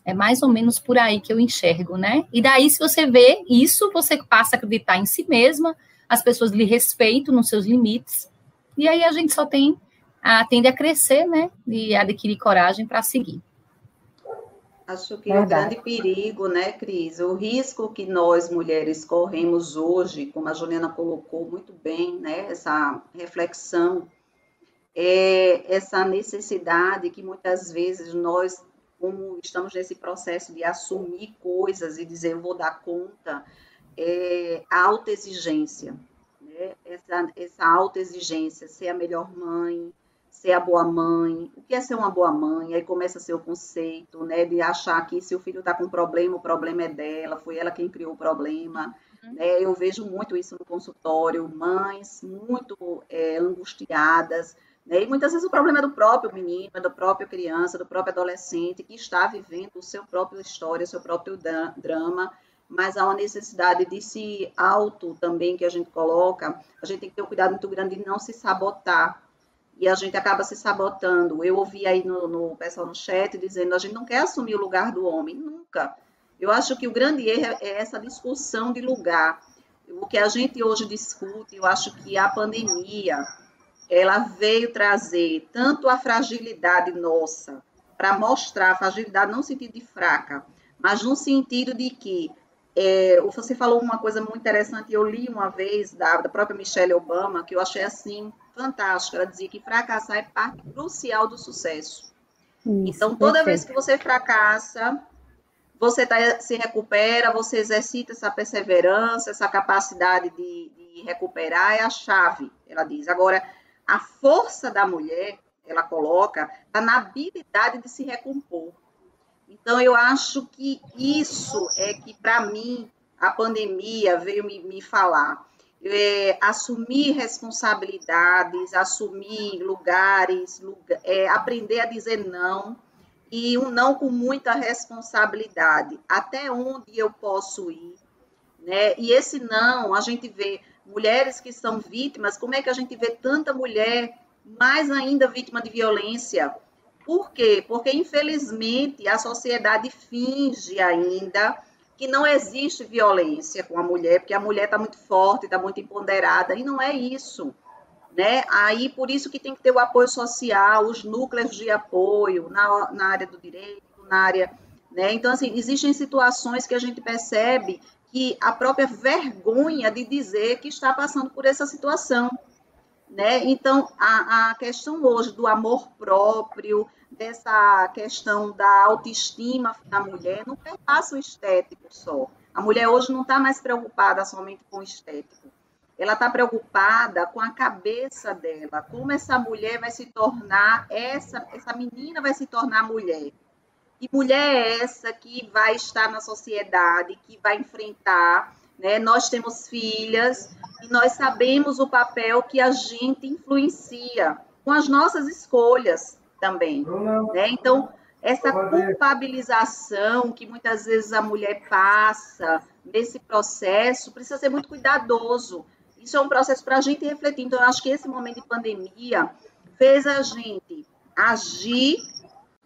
É mais ou menos por aí que eu enxergo, né? E daí, se você vê isso, você passa a acreditar em si mesma, as pessoas lhe respeitam nos seus limites, e aí a gente só tem, a, tende a crescer, né? E adquirir coragem para seguir. Acho que Verdade. o grande perigo, né, Cris, o risco que nós mulheres corremos hoje, como a Juliana colocou muito bem, né, essa reflexão, é essa necessidade que muitas vezes nós, como estamos nesse processo de assumir coisas e dizer eu vou dar conta, é a autoexigência, né, essa, essa autoexigência, ser a melhor mãe, ser a boa mãe, o que é ser uma boa mãe, aí começa a ser o conceito, né, de achar que se o filho está com problema, o problema é dela, foi ela quem criou o problema, uhum. né, eu vejo muito isso no consultório, mães muito é, angustiadas, né, e muitas vezes o problema é do próprio menino, é da própria criança, do próprio adolescente, que está vivendo o seu próprio história, o seu próprio drama, mas há uma necessidade de se auto também, que a gente coloca, a gente tem que ter um cuidado muito grande de não se sabotar, e a gente acaba se sabotando. Eu ouvi aí no, no pessoal no chat dizendo a gente não quer assumir o lugar do homem, nunca. Eu acho que o grande erro é essa discussão de lugar. O que a gente hoje discute, eu acho que a pandemia, ela veio trazer tanto a fragilidade nossa, para mostrar a fragilidade não no sentido de fraca, mas no sentido de que é, você falou uma coisa muito interessante, eu li uma vez da, da própria Michelle Obama, que eu achei assim fantástico. Ela dizia que fracassar é parte crucial do sucesso. Isso, então, toda perfeito. vez que você fracassa, você tá, se recupera, você exercita essa perseverança, essa capacidade de, de recuperar, é a chave, ela diz. Agora, a força da mulher, ela coloca, está na habilidade de se recompor. Então, eu acho que isso é que, para mim, a pandemia veio me, me falar é, assumir responsabilidades, assumir lugares, lugar, é, aprender a dizer não e um não com muita responsabilidade. Até onde eu posso ir? Né? E esse não, a gente vê mulheres que são vítimas, como é que a gente vê tanta mulher mais ainda vítima de violência? Por quê? Porque, infelizmente, a sociedade finge ainda que não existe violência com a mulher, porque a mulher está muito forte, está muito empoderada, e não é isso. Né? Aí, por isso que tem que ter o apoio social, os núcleos de apoio na, na área do direito, na área. Né? Então, assim, existem situações que a gente percebe que a própria vergonha de dizer que está passando por essa situação. Né? Então, a, a questão hoje do amor próprio, dessa questão da autoestima da mulher não perpassa o estético só. A mulher hoje não está mais preocupada somente com o estético. Ela está preocupada com a cabeça dela, como essa mulher vai se tornar, essa, essa menina vai se tornar mulher. E mulher é essa que vai estar na sociedade, que vai enfrentar. Né? Nós temos filhas e nós sabemos o papel que a gente influencia com as nossas escolhas também. Né? Então, essa culpabilização que muitas vezes a mulher passa nesse processo precisa ser muito cuidadoso. Isso é um processo para a gente refletir. Então, eu acho que esse momento de pandemia fez a gente agir,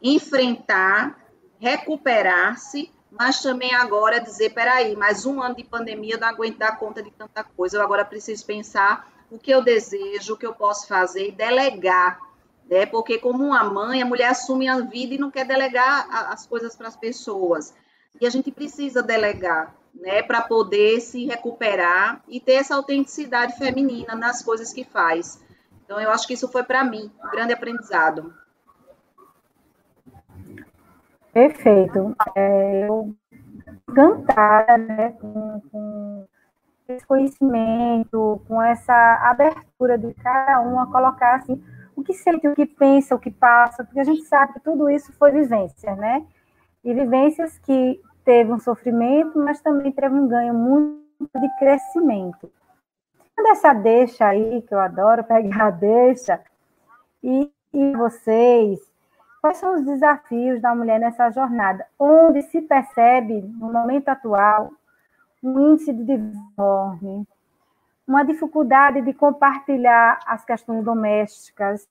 enfrentar, recuperar-se, mas também agora dizer, peraí, mais um ano de pandemia, eu não aguento dar conta de tanta coisa, eu agora preciso pensar o que eu desejo, o que eu posso fazer e delegar né? Porque como uma mãe, a mulher assume a vida e não quer delegar as coisas para as pessoas. E a gente precisa delegar, né, para poder se recuperar e ter essa autenticidade feminina nas coisas que faz. Então, eu acho que isso foi para mim um grande aprendizado. Perfeito. É, eu encantada né, com, com esse conhecimento, com essa abertura de cada um a colocar assim o que sente, o que pensa, o que passa, porque a gente sabe que tudo isso foi vivência, né? E vivências que teve um sofrimento, mas também teve um ganho muito de crescimento. Dessa deixa aí, que eu adoro pegar a deixa, e, e vocês, quais são os desafios da mulher nessa jornada? Onde se percebe, no momento atual, um índice de enorme, uma dificuldade de compartilhar as questões domésticas,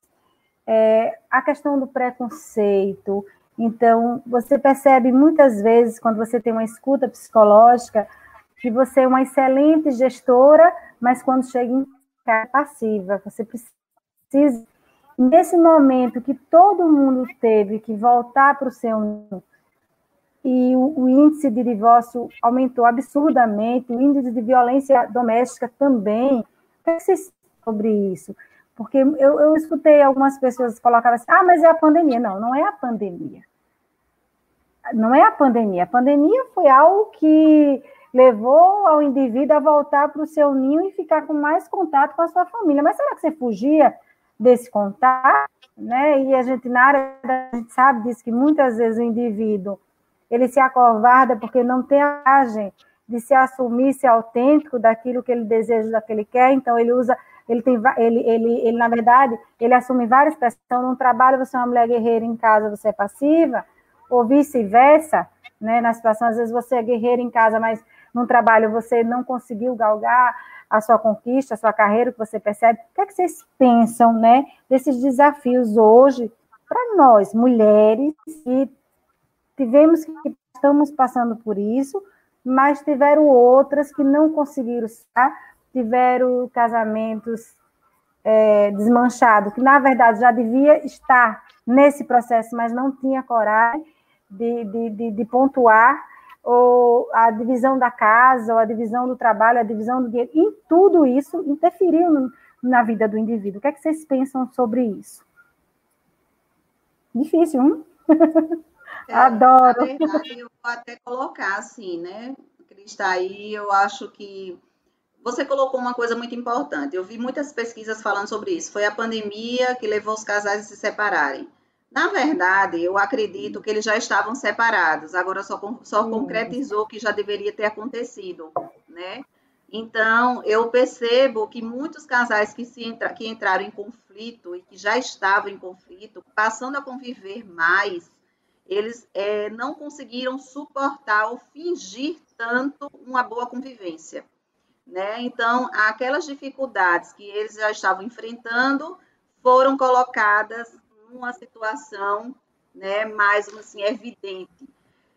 é, a questão do preconceito. Então, você percebe muitas vezes, quando você tem uma escuta psicológica, que você é uma excelente gestora, mas quando chega em casa passiva, você precisa, nesse momento que todo mundo teve que voltar para o seu e o, o, índice de divórcio aumentou absurdamente, o índice de violência doméstica também. O que é sobre isso? Porque eu, eu escutei algumas pessoas colocar assim, ah, mas é a pandemia. Não, não é a pandemia. Não é a pandemia. A pandemia foi algo que levou ao indivíduo a voltar para o seu ninho e ficar com mais contato com a sua família. Mas será que você fugia desse contato? Né? E a gente, na área, a gente sabe disso, que muitas vezes o indivíduo ele se acovarda porque não tem a coragem de se assumir, ser autêntico daquilo que ele deseja, daquilo que ele quer, então ele usa, ele tem, ele, ele, ele na verdade, ele assume várias pessoas, então, num trabalho você é uma mulher guerreira, em casa você é passiva, ou vice-versa, né, na situação, às vezes você é guerreira em casa, mas num trabalho você não conseguiu galgar a sua conquista, a sua carreira, que você percebe, o que é que vocês pensam, né, desses desafios hoje, para nós, mulheres, e tivemos que estamos passando por isso, mas tiveram outras que não conseguiram estar, tiveram casamentos é, desmanchados, que na verdade já devia estar nesse processo, mas não tinha coragem de, de, de, de pontuar ou a divisão da casa, ou a divisão do trabalho, a divisão do dinheiro, e tudo isso interferiu no, na vida do indivíduo. O que é que vocês pensam sobre isso? Difícil, hein? É, Adoro. Na verdade, eu vou até colocar assim, né? Cris aí, eu acho que você colocou uma coisa muito importante. Eu vi muitas pesquisas falando sobre isso. Foi a pandemia que levou os casais a se separarem. Na verdade, eu acredito que eles já estavam separados, agora só, só concretizou que já deveria ter acontecido, né? Então, eu percebo que muitos casais que, se entra, que entraram em conflito e que já estavam em conflito, passando a conviver mais, eles é, não conseguiram suportar ou fingir tanto uma boa convivência. Né? Então, aquelas dificuldades que eles já estavam enfrentando foram colocadas numa situação né, mais assim, evidente.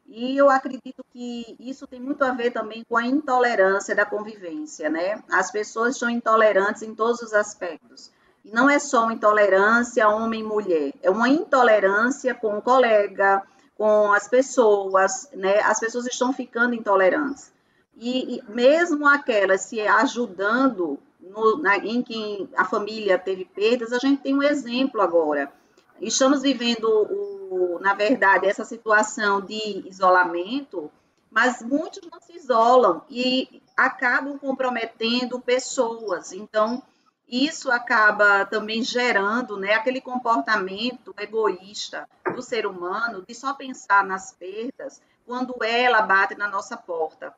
E eu acredito que isso tem muito a ver também com a intolerância da convivência, né? As pessoas são intolerantes em todos os aspectos. E não é só uma intolerância homem-mulher, é uma intolerância com o colega, com as pessoas, né? As pessoas estão ficando intolerantes. E, e mesmo aquelas se ajudando no, na, em que a família teve perdas, a gente tem um exemplo agora. Estamos vivendo, o, na verdade, essa situação de isolamento, mas muitos não se isolam e acabam comprometendo pessoas. Então, isso acaba também gerando né, aquele comportamento egoísta do ser humano de só pensar nas perdas quando ela bate na nossa porta,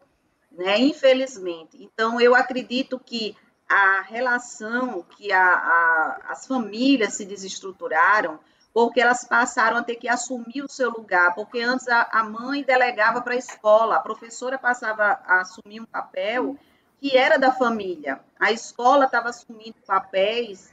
né? Infelizmente. Então, eu acredito que a relação que a, a, as famílias se desestruturaram porque elas passaram a ter que assumir o seu lugar, porque antes a, a mãe delegava para a escola, a professora passava a assumir um papel que era da família. A escola estava assumindo papéis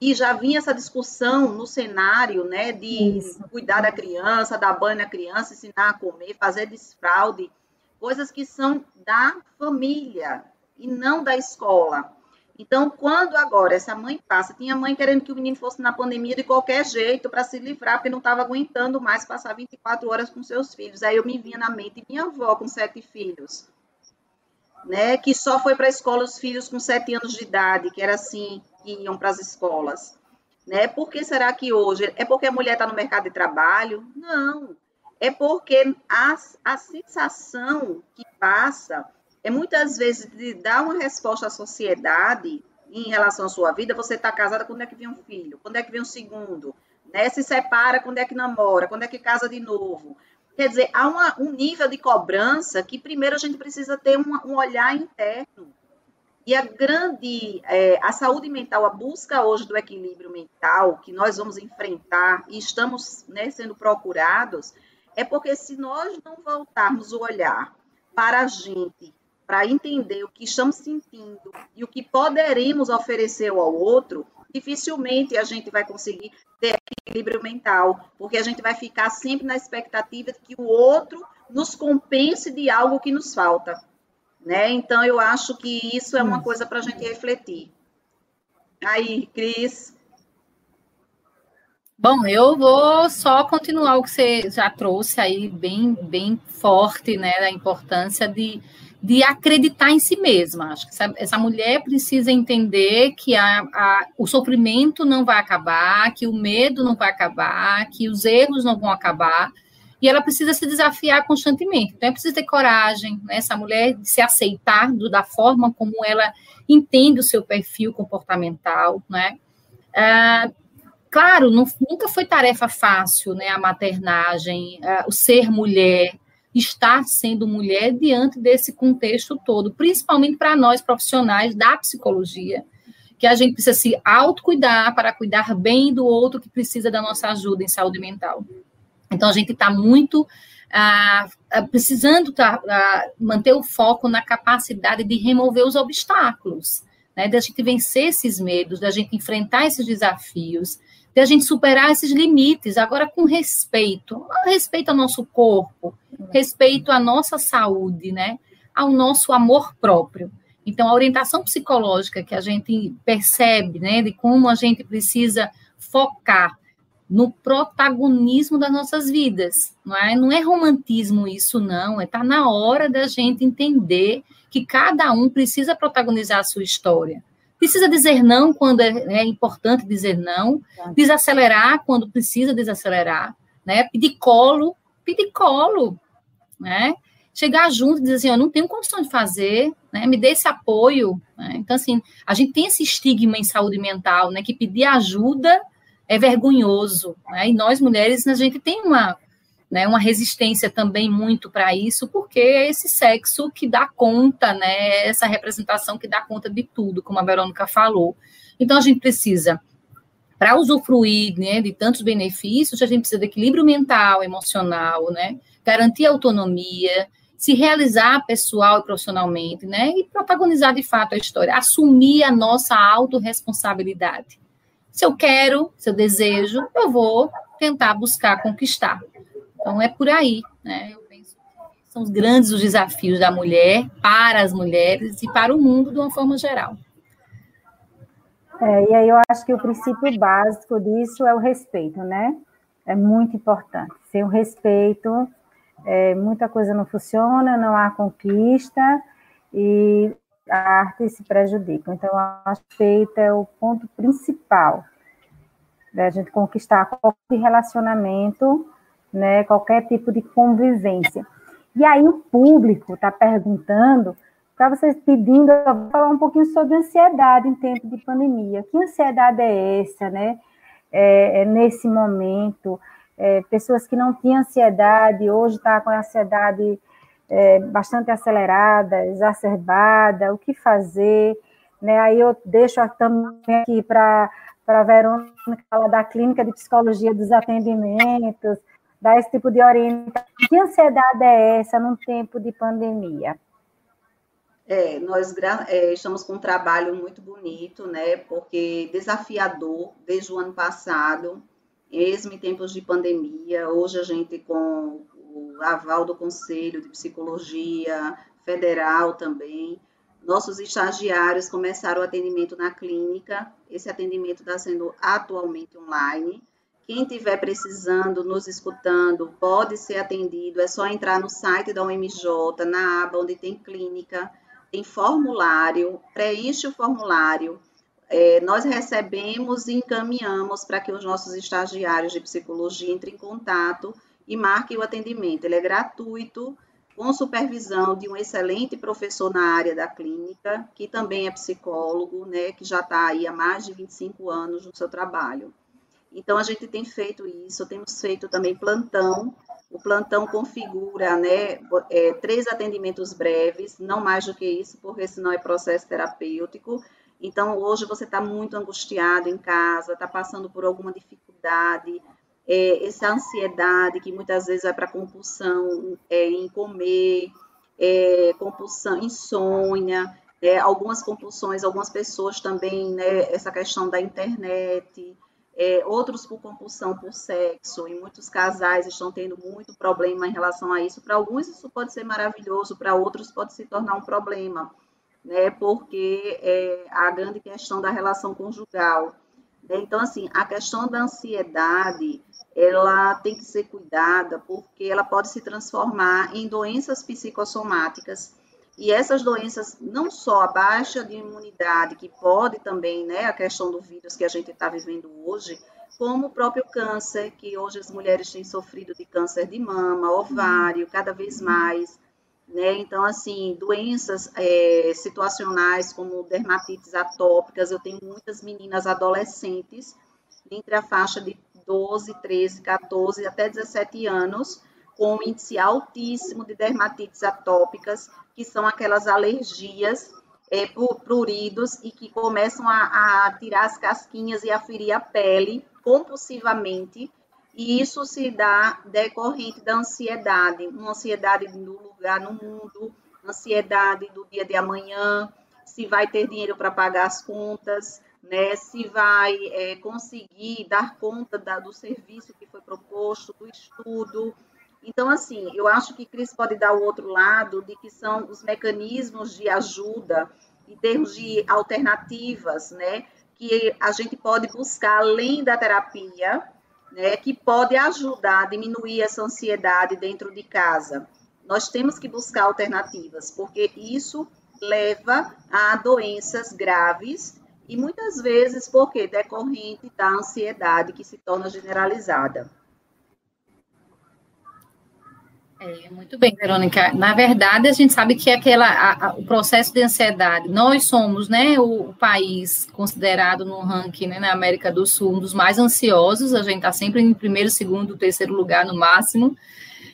e já vinha essa discussão no cenário, né, de Isso. cuidar da criança, dar banho na criança, ensinar a comer, fazer desfraude, coisas que são da família e não da escola. Então, quando agora essa mãe passa, tinha mãe querendo que o menino fosse na pandemia de qualquer jeito para se livrar, porque não estava aguentando mais passar 24 horas com seus filhos. Aí eu me vinha na mente minha avó com sete filhos né, que só foi para a escola os filhos com sete anos de idade, que era assim que iam para as escolas. Né? Por que será que hoje? É porque a mulher está no mercado de trabalho? Não. É porque a, a sensação que passa é muitas vezes de dar uma resposta à sociedade em relação à sua vida. Você está casada, quando é que vem um filho? Quando é que vem um segundo? Né? Se separa, quando é que namora? Quando é que casa de novo? Quer dizer, há uma, um nível de cobrança que primeiro a gente precisa ter uma, um olhar interno. E a grande, é, a saúde mental, a busca hoje do equilíbrio mental que nós vamos enfrentar e estamos né, sendo procurados, é porque se nós não voltarmos o olhar para a gente, para entender o que estamos sentindo e o que poderemos oferecer ao outro, dificilmente a gente vai conseguir ter equilíbrio mental, porque a gente vai ficar sempre na expectativa de que o outro nos compense de algo que nos falta. Né? Então, eu acho que isso é uma coisa para a gente refletir. Aí, Cris. Bom, eu vou só continuar o que você já trouxe aí, bem, bem forte, né, da importância de, de acreditar em si mesma. Acho que essa, essa mulher precisa entender que a, a, o sofrimento não vai acabar, que o medo não vai acabar, que os erros não vão acabar, e ela precisa se desafiar constantemente. Então, é preciso ter coragem, né, essa mulher se aceitar do, da forma como ela entende o seu perfil comportamental, né? Ah, claro, não, nunca foi tarefa fácil, né, a maternagem, ah, o ser mulher, estar sendo mulher diante desse contexto todo, principalmente para nós profissionais da psicologia, que a gente precisa se autocuidar para cuidar bem do outro que precisa da nossa ajuda em saúde mental. Então, a gente está muito ah, ah precisando tá, ah, manter o foco na capacidade de remover os obstáculos, né, da gente vencer esses medos, da gente enfrentar esses desafios, de a gente superar esses limites, agora com respeito, respeito ao nosso corpo, respeito à nossa saúde, né? Ao nosso amor próprio. Então, a orientação psicológica que a gente percebe, né, de como a gente precisa focar no protagonismo das nossas vidas, não é? Não é romantismo isso, não. É tá na hora da gente entender que cada um precisa protagonizar a sua história. Precisa dizer não quando é, é importante dizer não, desacelerar quando precisa desacelerar, né? Pedir colo, pedir colo, né? Chegar junto e dizer assim, eu não tenho condição de fazer, né? Me dê esse apoio. Né? Então, assim, a gente tem esse estigma em saúde mental, né? Que pedir ajuda é vergonhoso, né? E nós mulheres, a gente tem uma né, uma resistência também muito para isso, porque é esse sexo que dá conta, né, essa representação que dá conta de tudo, como a Verônica falou. Então, a gente precisa, para usufruir né, de tantos benefícios, a gente precisa de equilíbrio mental, emocional, né, garantir autonomia, se realizar pessoal e profissionalmente, né, e protagonizar de fato a história, assumir a nossa autorresponsabilidade. Se eu quero, se eu desejo, eu vou tentar buscar conquistar. Então, é por aí, né? Eu penso que são os grandes os desafios da mulher para as mulheres e para o mundo de uma forma geral. É, e aí eu acho que o princípio básico disso é o respeito, né? É muito importante. Sem o respeito, é, muita coisa não funciona, não há conquista e a arte se prejudica. Então, o respeito é o ponto principal da gente conquistar qualquer relacionamento né, qualquer tipo de convivência. E aí o público está perguntando, para vocês pedindo, eu vou falar um pouquinho sobre ansiedade em tempo de pandemia. Que ansiedade é essa, né? É, é nesse momento, é, pessoas que não tinham ansiedade, hoje está com a ansiedade é, bastante acelerada, exacerbada, o que fazer? Né? Aí eu deixo também aqui para a Verônica falar da clínica de psicologia dos atendimentos, dar esse tipo de orientação. Que ansiedade é essa num tempo de pandemia? É, nós é, estamos com um trabalho muito bonito, né? Porque desafiador desde o ano passado, mesmo em tempos de pandemia. Hoje a gente com o aval do Conselho de Psicologia Federal também. Nossos estagiários começaram o atendimento na clínica. Esse atendimento está sendo atualmente online. Quem estiver precisando, nos escutando, pode ser atendido. É só entrar no site da UMJ, na aba onde tem clínica, tem formulário, preenche o formulário. É, nós recebemos e encaminhamos para que os nossos estagiários de psicologia entrem em contato e marquem o atendimento. Ele é gratuito, com supervisão de um excelente professor na área da clínica, que também é psicólogo, né, que já está aí há mais de 25 anos no seu trabalho. Então, a gente tem feito isso, temos feito também plantão. O plantão configura né, é, três atendimentos breves, não mais do que isso, porque senão é processo terapêutico. Então, hoje você está muito angustiado em casa, está passando por alguma dificuldade, é, essa ansiedade que muitas vezes vai para compulsão é, em comer, é, compulsão, insônia, é, algumas compulsões, algumas pessoas também, né, essa questão da internet, é, outros por compulsão por sexo, e muitos casais estão tendo muito problema em relação a isso. Para alguns isso pode ser maravilhoso, para outros pode se tornar um problema, né, porque é a grande questão da relação conjugal. Né? Então, assim, a questão da ansiedade, ela tem que ser cuidada, porque ela pode se transformar em doenças psicossomáticas, e essas doenças, não só a baixa de imunidade, que pode também, né, a questão do vírus que a gente está vivendo hoje, como o próprio câncer, que hoje as mulheres têm sofrido de câncer de mama, ovário, cada vez mais, né? Então, assim, doenças é, situacionais como dermatites atópicas, eu tenho muitas meninas adolescentes, entre a faixa de 12, 13, 14 até 17 anos, com um índice altíssimo de dermatites atópicas, que são aquelas alergias é, pruridos e que começam a, a tirar as casquinhas e a ferir a pele compulsivamente, e isso se dá decorrente da ansiedade, uma ansiedade do lugar no mundo, ansiedade do dia de amanhã, se vai ter dinheiro para pagar as contas, né, se vai é, conseguir dar conta da, do serviço que foi proposto, do estudo, então, assim, eu acho que Cris pode dar o outro lado de que são os mecanismos de ajuda em termos de alternativas, né? Que a gente pode buscar além da terapia, né? Que pode ajudar a diminuir essa ansiedade dentro de casa. Nós temos que buscar alternativas, porque isso leva a doenças graves e muitas vezes porque decorrente da ansiedade que se torna generalizada. É, muito bem, Verônica. Na verdade, a gente sabe que aquela, a, a, o processo de ansiedade, nós somos né, o, o país considerado no ranking né, na América do Sul um dos mais ansiosos, a gente está sempre em primeiro, segundo, terceiro lugar no máximo.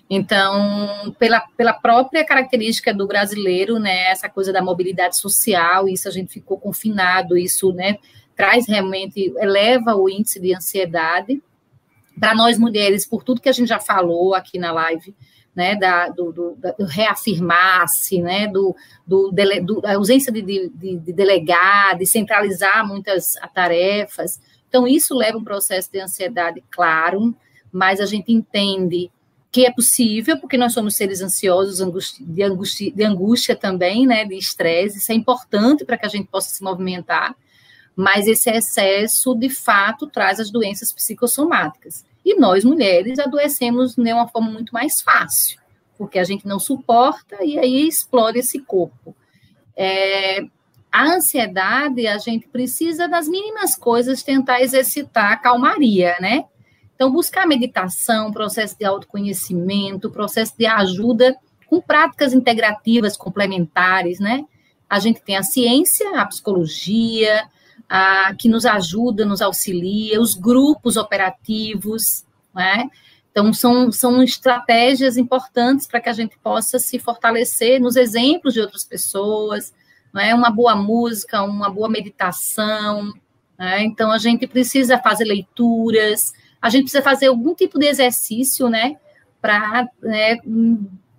Então, pela, pela própria característica do brasileiro, né, essa coisa da mobilidade social, isso a gente ficou confinado, isso né, traz realmente, eleva o índice de ansiedade. Para nós mulheres, por tudo que a gente já falou aqui na live, né, da, do, do, do reafirmar-se, né, do, do, do, da ausência de, de, de delegar, de centralizar muitas tarefas. Então, isso leva um processo de ansiedade, claro, mas a gente entende que é possível, porque nós somos seres ansiosos, de angústia, de angústia também, né, de estresse, isso é importante para que a gente possa se movimentar, mas esse excesso, de fato, traz as doenças psicossomáticas. E nós, mulheres, adoecemos de uma forma muito mais fácil, porque a gente não suporta e aí explode esse corpo. É, a ansiedade, a gente precisa das mínimas coisas tentar exercitar a calmaria, né? Então, buscar meditação, processo de autoconhecimento, processo de ajuda com práticas integrativas complementares, né? A gente tem a ciência, a psicologia, a, que nos ajuda, nos auxilia, os grupos operativos, né? Então, são, são estratégias importantes para que a gente possa se fortalecer nos exemplos de outras pessoas, não é? uma boa música, uma boa meditação. Né? Então, a gente precisa fazer leituras, a gente precisa fazer algum tipo de exercício né? para né,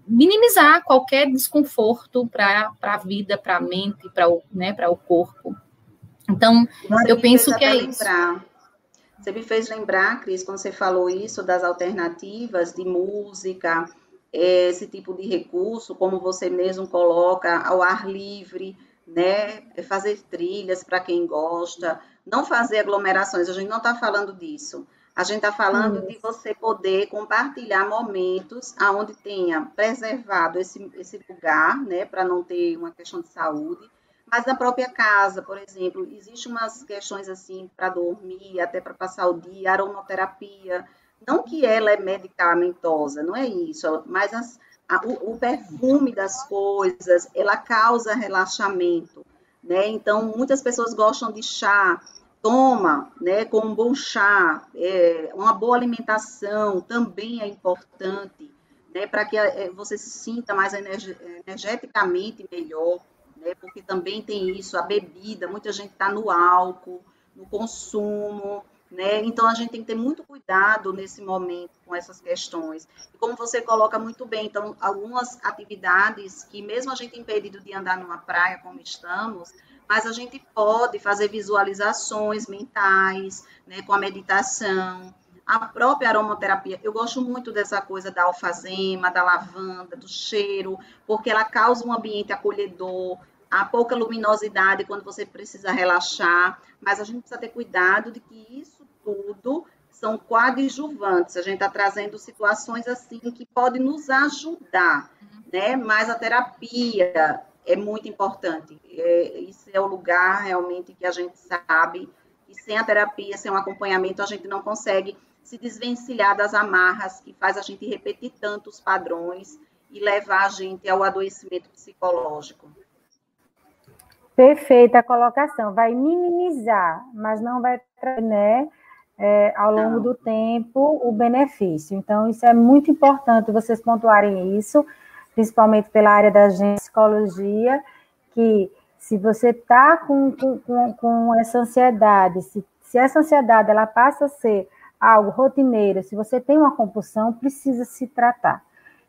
minimizar qualquer desconforto para a vida, para a mente, para o, né, o corpo. Então, eu penso que é isso. Você me fez lembrar, Cris, quando você falou isso das alternativas de música, esse tipo de recurso, como você mesmo coloca, ao ar livre, né? Fazer trilhas para quem gosta, não fazer aglomerações, a gente não está falando disso. A gente está falando de você poder compartilhar momentos aonde tenha preservado esse, esse lugar, né, para não ter uma questão de saúde, mas na própria casa, por exemplo, existe umas questões assim para dormir, até para passar o dia, aromaterapia. Não que ela é medicamentosa, não é isso, mas as, a, o, o, perfume das coisas, ela causa relaxamento, né? Então, muitas pessoas gostam de chá, toma, né, com um bom chá, é, uma boa alimentação também é importante, né, para que é, você se sinta mais energeticamente melhor né? Porque também tem isso, a bebida, muita gente está no álcool, no consumo, Né? Então, a gente tem que ter muito cuidado nesse momento com essas questões. E como você coloca muito bem, então, algumas atividades que, mesmo a gente impedido de andar numa praia como estamos, mas a gente pode fazer visualizações mentais, né, com a meditação, a própria aromaterapia. Eu gosto muito dessa coisa da alfazema, da lavanda, do cheiro, porque ela causa um ambiente acolhedor, há pouca luminosidade quando você precisa relaxar, mas a gente precisa ter cuidado de que isso tudo são coadjuvantes. A gente está trazendo situações assim que podem nos ajudar, né? Mas a terapia é muito importante. É, isso é o lugar realmente que a gente sabe que sem a terapia, sem o acompanhamento, a gente não consegue se desvencilhar das amarras que faz a gente repetir tantos padrões e levar a gente ao adoecimento psicológico. Perfeita a colocação. Vai minimizar, mas não vai trazer, né, é, ao longo do tempo, o benefício. Então, isso é muito importante vocês pontuarem isso principalmente pela área da psicologia, que se você está com, com, com essa ansiedade, se, se essa ansiedade ela passa a ser algo rotineiro, se você tem uma compulsão, precisa se tratar.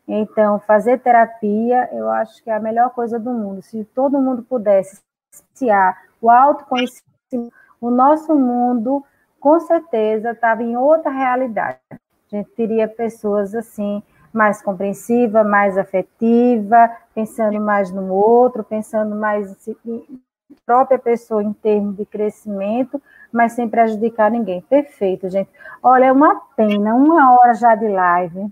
Então, fazer terapia, eu acho que é a melhor coisa do mundo. Se todo mundo pudesse iniciar o autoconhecimento, o nosso mundo, com certeza, estava em outra realidade. A gente teria pessoas assim, mais compreensiva, mais afetiva, pensando mais no outro, pensando mais em própria pessoa em termos de crescimento, mas sem prejudicar ninguém. Perfeito, gente. Olha, é uma pena, uma hora já de live.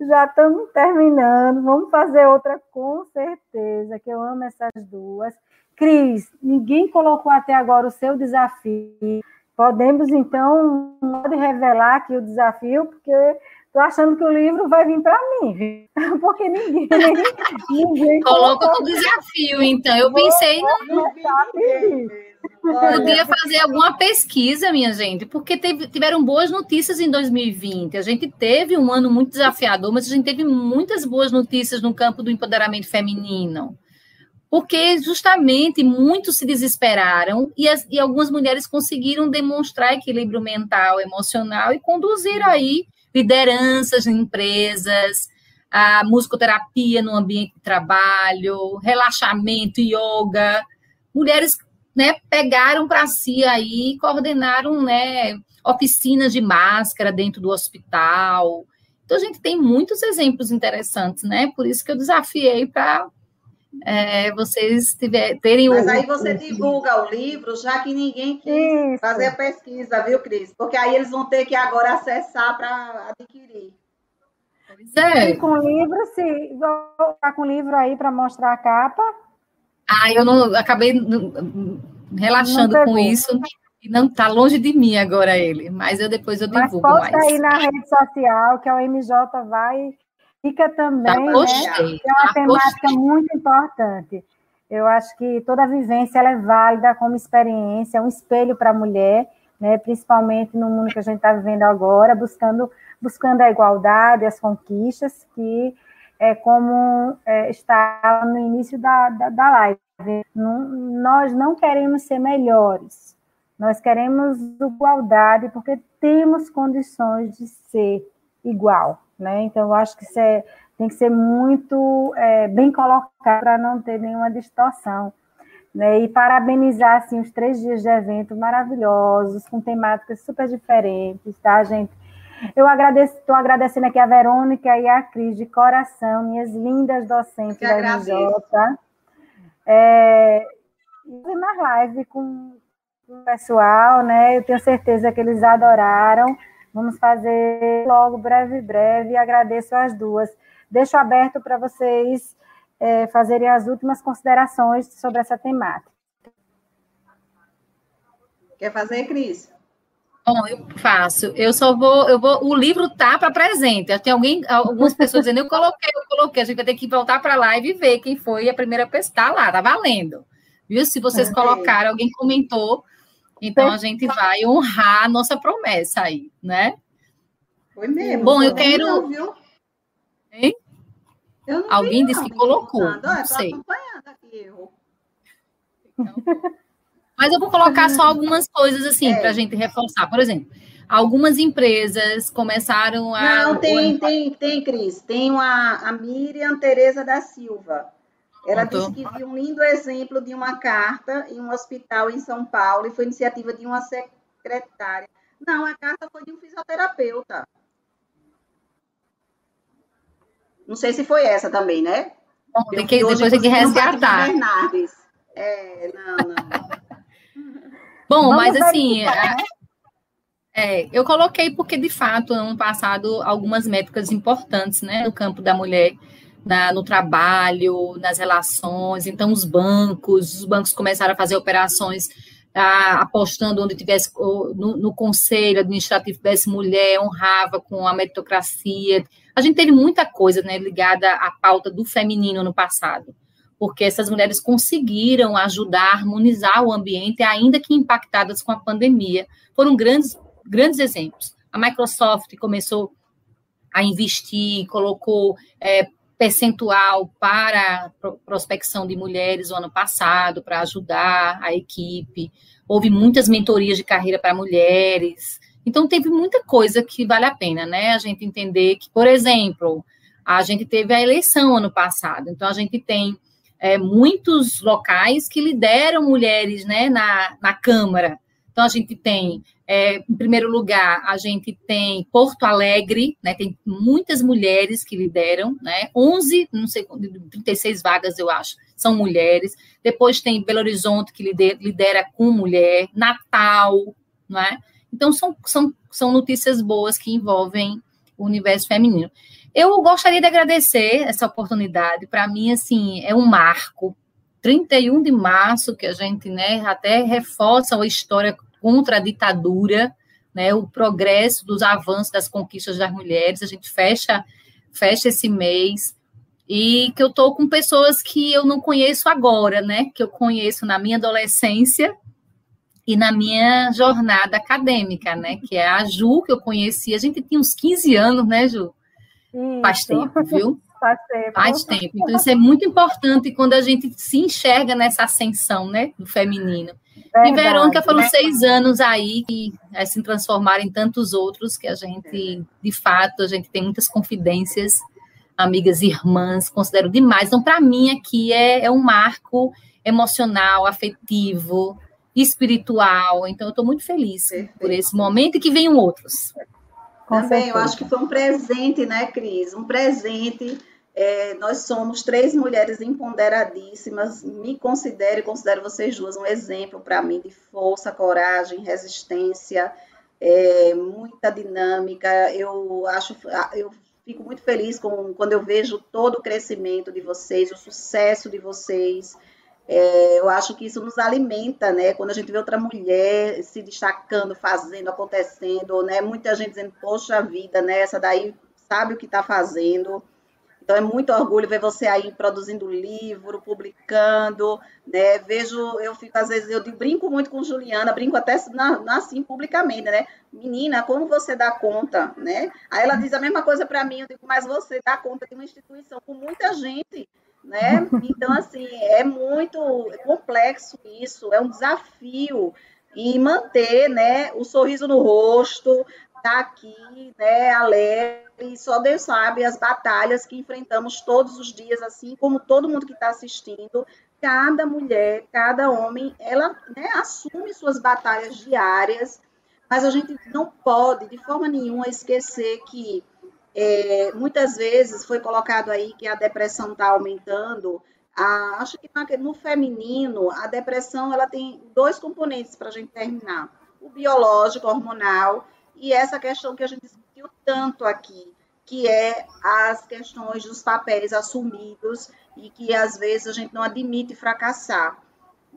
Já estamos terminando. Vamos fazer outra com certeza, que eu amo essas duas. Cris, ninguém colocou até agora o seu desafio. Podemos, então, pode revelar aqui o desafio, porque Tô achando que o livro vai vir para mim, porque ninguém. ninguém Colocou o desafio, então. Eu pensei. Não, podia fazer alguma pesquisa, minha gente, porque teve, tiveram boas notícias em 2020. A gente teve um ano muito desafiador, mas a gente teve muitas boas notícias no campo do empoderamento feminino. Porque justamente muitos se desesperaram e, as, e algumas mulheres conseguiram demonstrar equilíbrio mental, emocional e conduzir aí lideranças em empresas, a musicoterapia no ambiente de trabalho, relaxamento, yoga. Mulheres né, pegaram para si aí, coordenaram né, oficinas de máscara dentro do hospital. Então, a gente tem muitos exemplos interessantes, né? Por isso que eu desafiei para é, vocês tiver, terem Mas o, aí você o... divulga o livro, já que ninguém quis Isso. fazer a pesquisa, viu, Cris? Porque aí eles vão ter que agora acessar para adquirir. É. com livro, se vou estar com livro aí para mostrar a capa. Ah, eu não acabei relaxando com isso. E não está longe de mim agora ele, mas eu depois eu divulgo mas posta mais. aí na rede social que o MJ vai Fica também, né, é uma temática muito importante. Eu acho que toda vivência é válida como experiência, é um espelho para a mulher, né, principalmente no mundo que a gente está vivendo agora, buscando, buscando a igualdade, as conquistas, que é como é, está no início da, da, da live. Não, nós não queremos ser melhores, nós queremos igualdade porque temos condições de ser igual né? Então, eu acho que isso é, tem que ser muito é, bem colocado para não ter nenhuma distorção. Né? E parabenizar assim, os três dias de evento maravilhosos, com temáticas super diferentes, tá, gente? Eu agradeço, estou agradecendo aqui a Verônica e a Cris de coração, minhas lindas docentes da MJ. É, e mais live com o pessoal, né? Eu tenho certeza que eles adoraram. Vamos fazer logo, breve, breve. Agradeço as duas. Deixo aberto para vocês é, fazerem as últimas considerações sobre essa temática. Quer fazer, Cris? Bom, eu faço. Eu só vou, eu vou. O livro tá para presente. Tem alguém, algumas pessoas dizendo, eu coloquei, eu coloquei. A gente vai ter que voltar para a live e ver quem foi a primeira pessoa. Está lá, tá valendo. Viu? Se vocês colocaram, alguém comentou, então a gente vai honrar a nossa promessa aí, né? Foi mesmo. Bom, eu quero. Não, viu? Hein? Eu Alguém disse que colocou. Não, não sei. Acompanhando aqui, eu. Então... Mas eu vou colocar só algumas coisas assim é. para a gente reforçar. Por exemplo, algumas empresas começaram a. Não, tem, tem, tem, Cris. Tem uma, a Miriam Tereza da Silva. Ela disse que viu um lindo exemplo de uma carta em um hospital em São Paulo e foi iniciativa de uma secretária. Não, a carta foi de um fisioterapeuta. Não sei se foi essa também, né? Bom, tem que, depois tem que resgatar. É, não, não. Bom, Vamos mas assim, né? é, eu coloquei porque, de fato, ano passado, algumas métricas importantes né, no campo da mulher, na, no trabalho, nas relações. Então, os bancos, os bancos começaram a fazer operações apostando onde tivesse, no, no conselho administrativo tivesse mulher, honrava com a meritocracia. A gente teve muita coisa né, ligada à pauta do feminino no passado porque essas mulheres conseguiram ajudar a harmonizar o ambiente, ainda que impactadas com a pandemia. Foram grandes, grandes exemplos. A Microsoft começou a investir, colocou é, percentual para prospecção de mulheres no ano passado, para ajudar a equipe. Houve muitas mentorias de carreira para mulheres. Então, teve muita coisa que vale a pena, né? A gente entender que, por exemplo, a gente teve a eleição ano passado. Então, a gente tem é, muitos locais que lideram mulheres né, na, na Câmara. Então, a gente tem, é, em primeiro lugar, a gente tem Porto Alegre, né, tem muitas mulheres que lideram, né, 11, não sei, 36 vagas, eu acho, são mulheres. Depois tem Belo Horizonte, que lidera, lidera com mulher, Natal, é? Então, são, são, são notícias boas que envolvem o universo feminino. Eu gostaria de agradecer essa oportunidade. Para mim, assim, é um marco. 31 de março, que a gente né, até reforça a história contra a ditadura, né, o progresso dos avanços das conquistas das mulheres. A gente fecha, fecha esse mês e que eu estou com pessoas que eu não conheço agora, né? Que eu conheço na minha adolescência e na minha jornada acadêmica, né? Que é a Ju, que eu conheci. A gente tinha uns 15 anos, né, Ju? Isso. Faz tempo, viu? Faz tempo. Faz tempo. Então, isso é muito importante quando a gente se enxerga nessa ascensão, né, do feminino. Verdade, e Verônica foram né? seis anos aí que é, se transformaram em tantos outros que a gente, de fato, a gente tem muitas confidências, amigas, irmãs, considero demais. Então, para mim, aqui é, é um marco emocional, afetivo, espiritual. Então, eu estou muito feliz Perfeito. por esse momento e que venham outros. Também, eu acho que foi um presente, né, Cris? Um presente. É, nós somos três mulheres empoderadíssimas. Me considero considero vocês duas um exemplo para mim de força, coragem, resistência, é, muita dinâmica. Eu acho, eu fico muito feliz com, quando eu vejo todo o crescimento de vocês, o sucesso de vocês. É, eu acho que isso nos alimenta, né? Quando a gente vê outra mulher se destacando, fazendo, acontecendo, né? Muita gente dizendo, poxa vida, né? Essa daí sabe o que está fazendo. Então é muito orgulho ver você aí produzindo livro, publicando, né? Vejo, eu fico às vezes, eu brinco muito com Juliana, brinco até na, assim publicamente, né? Menina, como você dá conta, né? Aí ela diz a mesma coisa para mim, eu digo, mas você dá conta de uma instituição com muita gente né? Então, assim, é muito complexo isso, é um desafio e manter, né, o sorriso no rosto, tá aqui, né, alegre, só Deus sabe as batalhas que enfrentamos todos os dias, assim como todo mundo que está assistindo, cada mulher, cada homem, ela né, assume suas batalhas diárias, mas a gente não pode, de forma nenhuma, esquecer que é, muitas vezes foi colocado aí que a depressão está aumentando. A, acho que no feminino, a depressão ela tem dois componentes para a gente terminar: o biológico, hormonal, e essa questão que a gente discutiu tanto aqui, que é as questões dos papéis assumidos e que às vezes a gente não admite fracassar.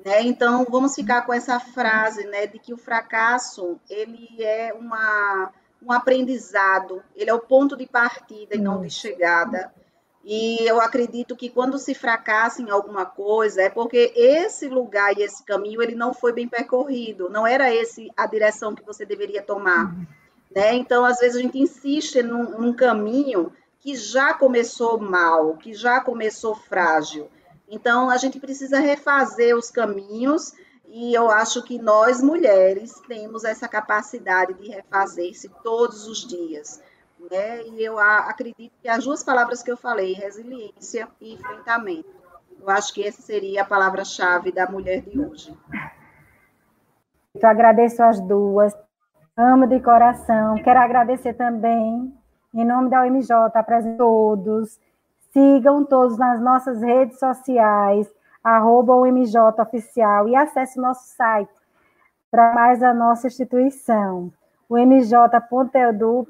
Né? Então, vamos ficar com essa frase né, de que o fracasso ele é uma um aprendizado, ele é o ponto de partida e não de chegada. E eu acredito que quando se fracassa em alguma coisa é porque esse lugar e esse caminho ele não foi bem percorrido, não era esse a direção que você deveria tomar. Né? Então, às vezes, a gente insiste num, num caminho que já começou mal, que já começou frágil. Então, a gente precisa refazer os caminhos E eu acho que nós, mulheres, temos essa capacidade de refazer-se todos os dias. Né? E eu acredito que as duas palavras que eu falei, resiliência e enfrentamento, eu acho que essa seria a palavra-chave da mulher de hoje. Eu agradeço as duas, amo de coração. Quero agradecer também, em nome da UMJ, a todos. Sigam todos nas nossas redes sociais, arroba UMJ Oficial, e acesse nosso site para mais a nossa instituição, umj.edu.br.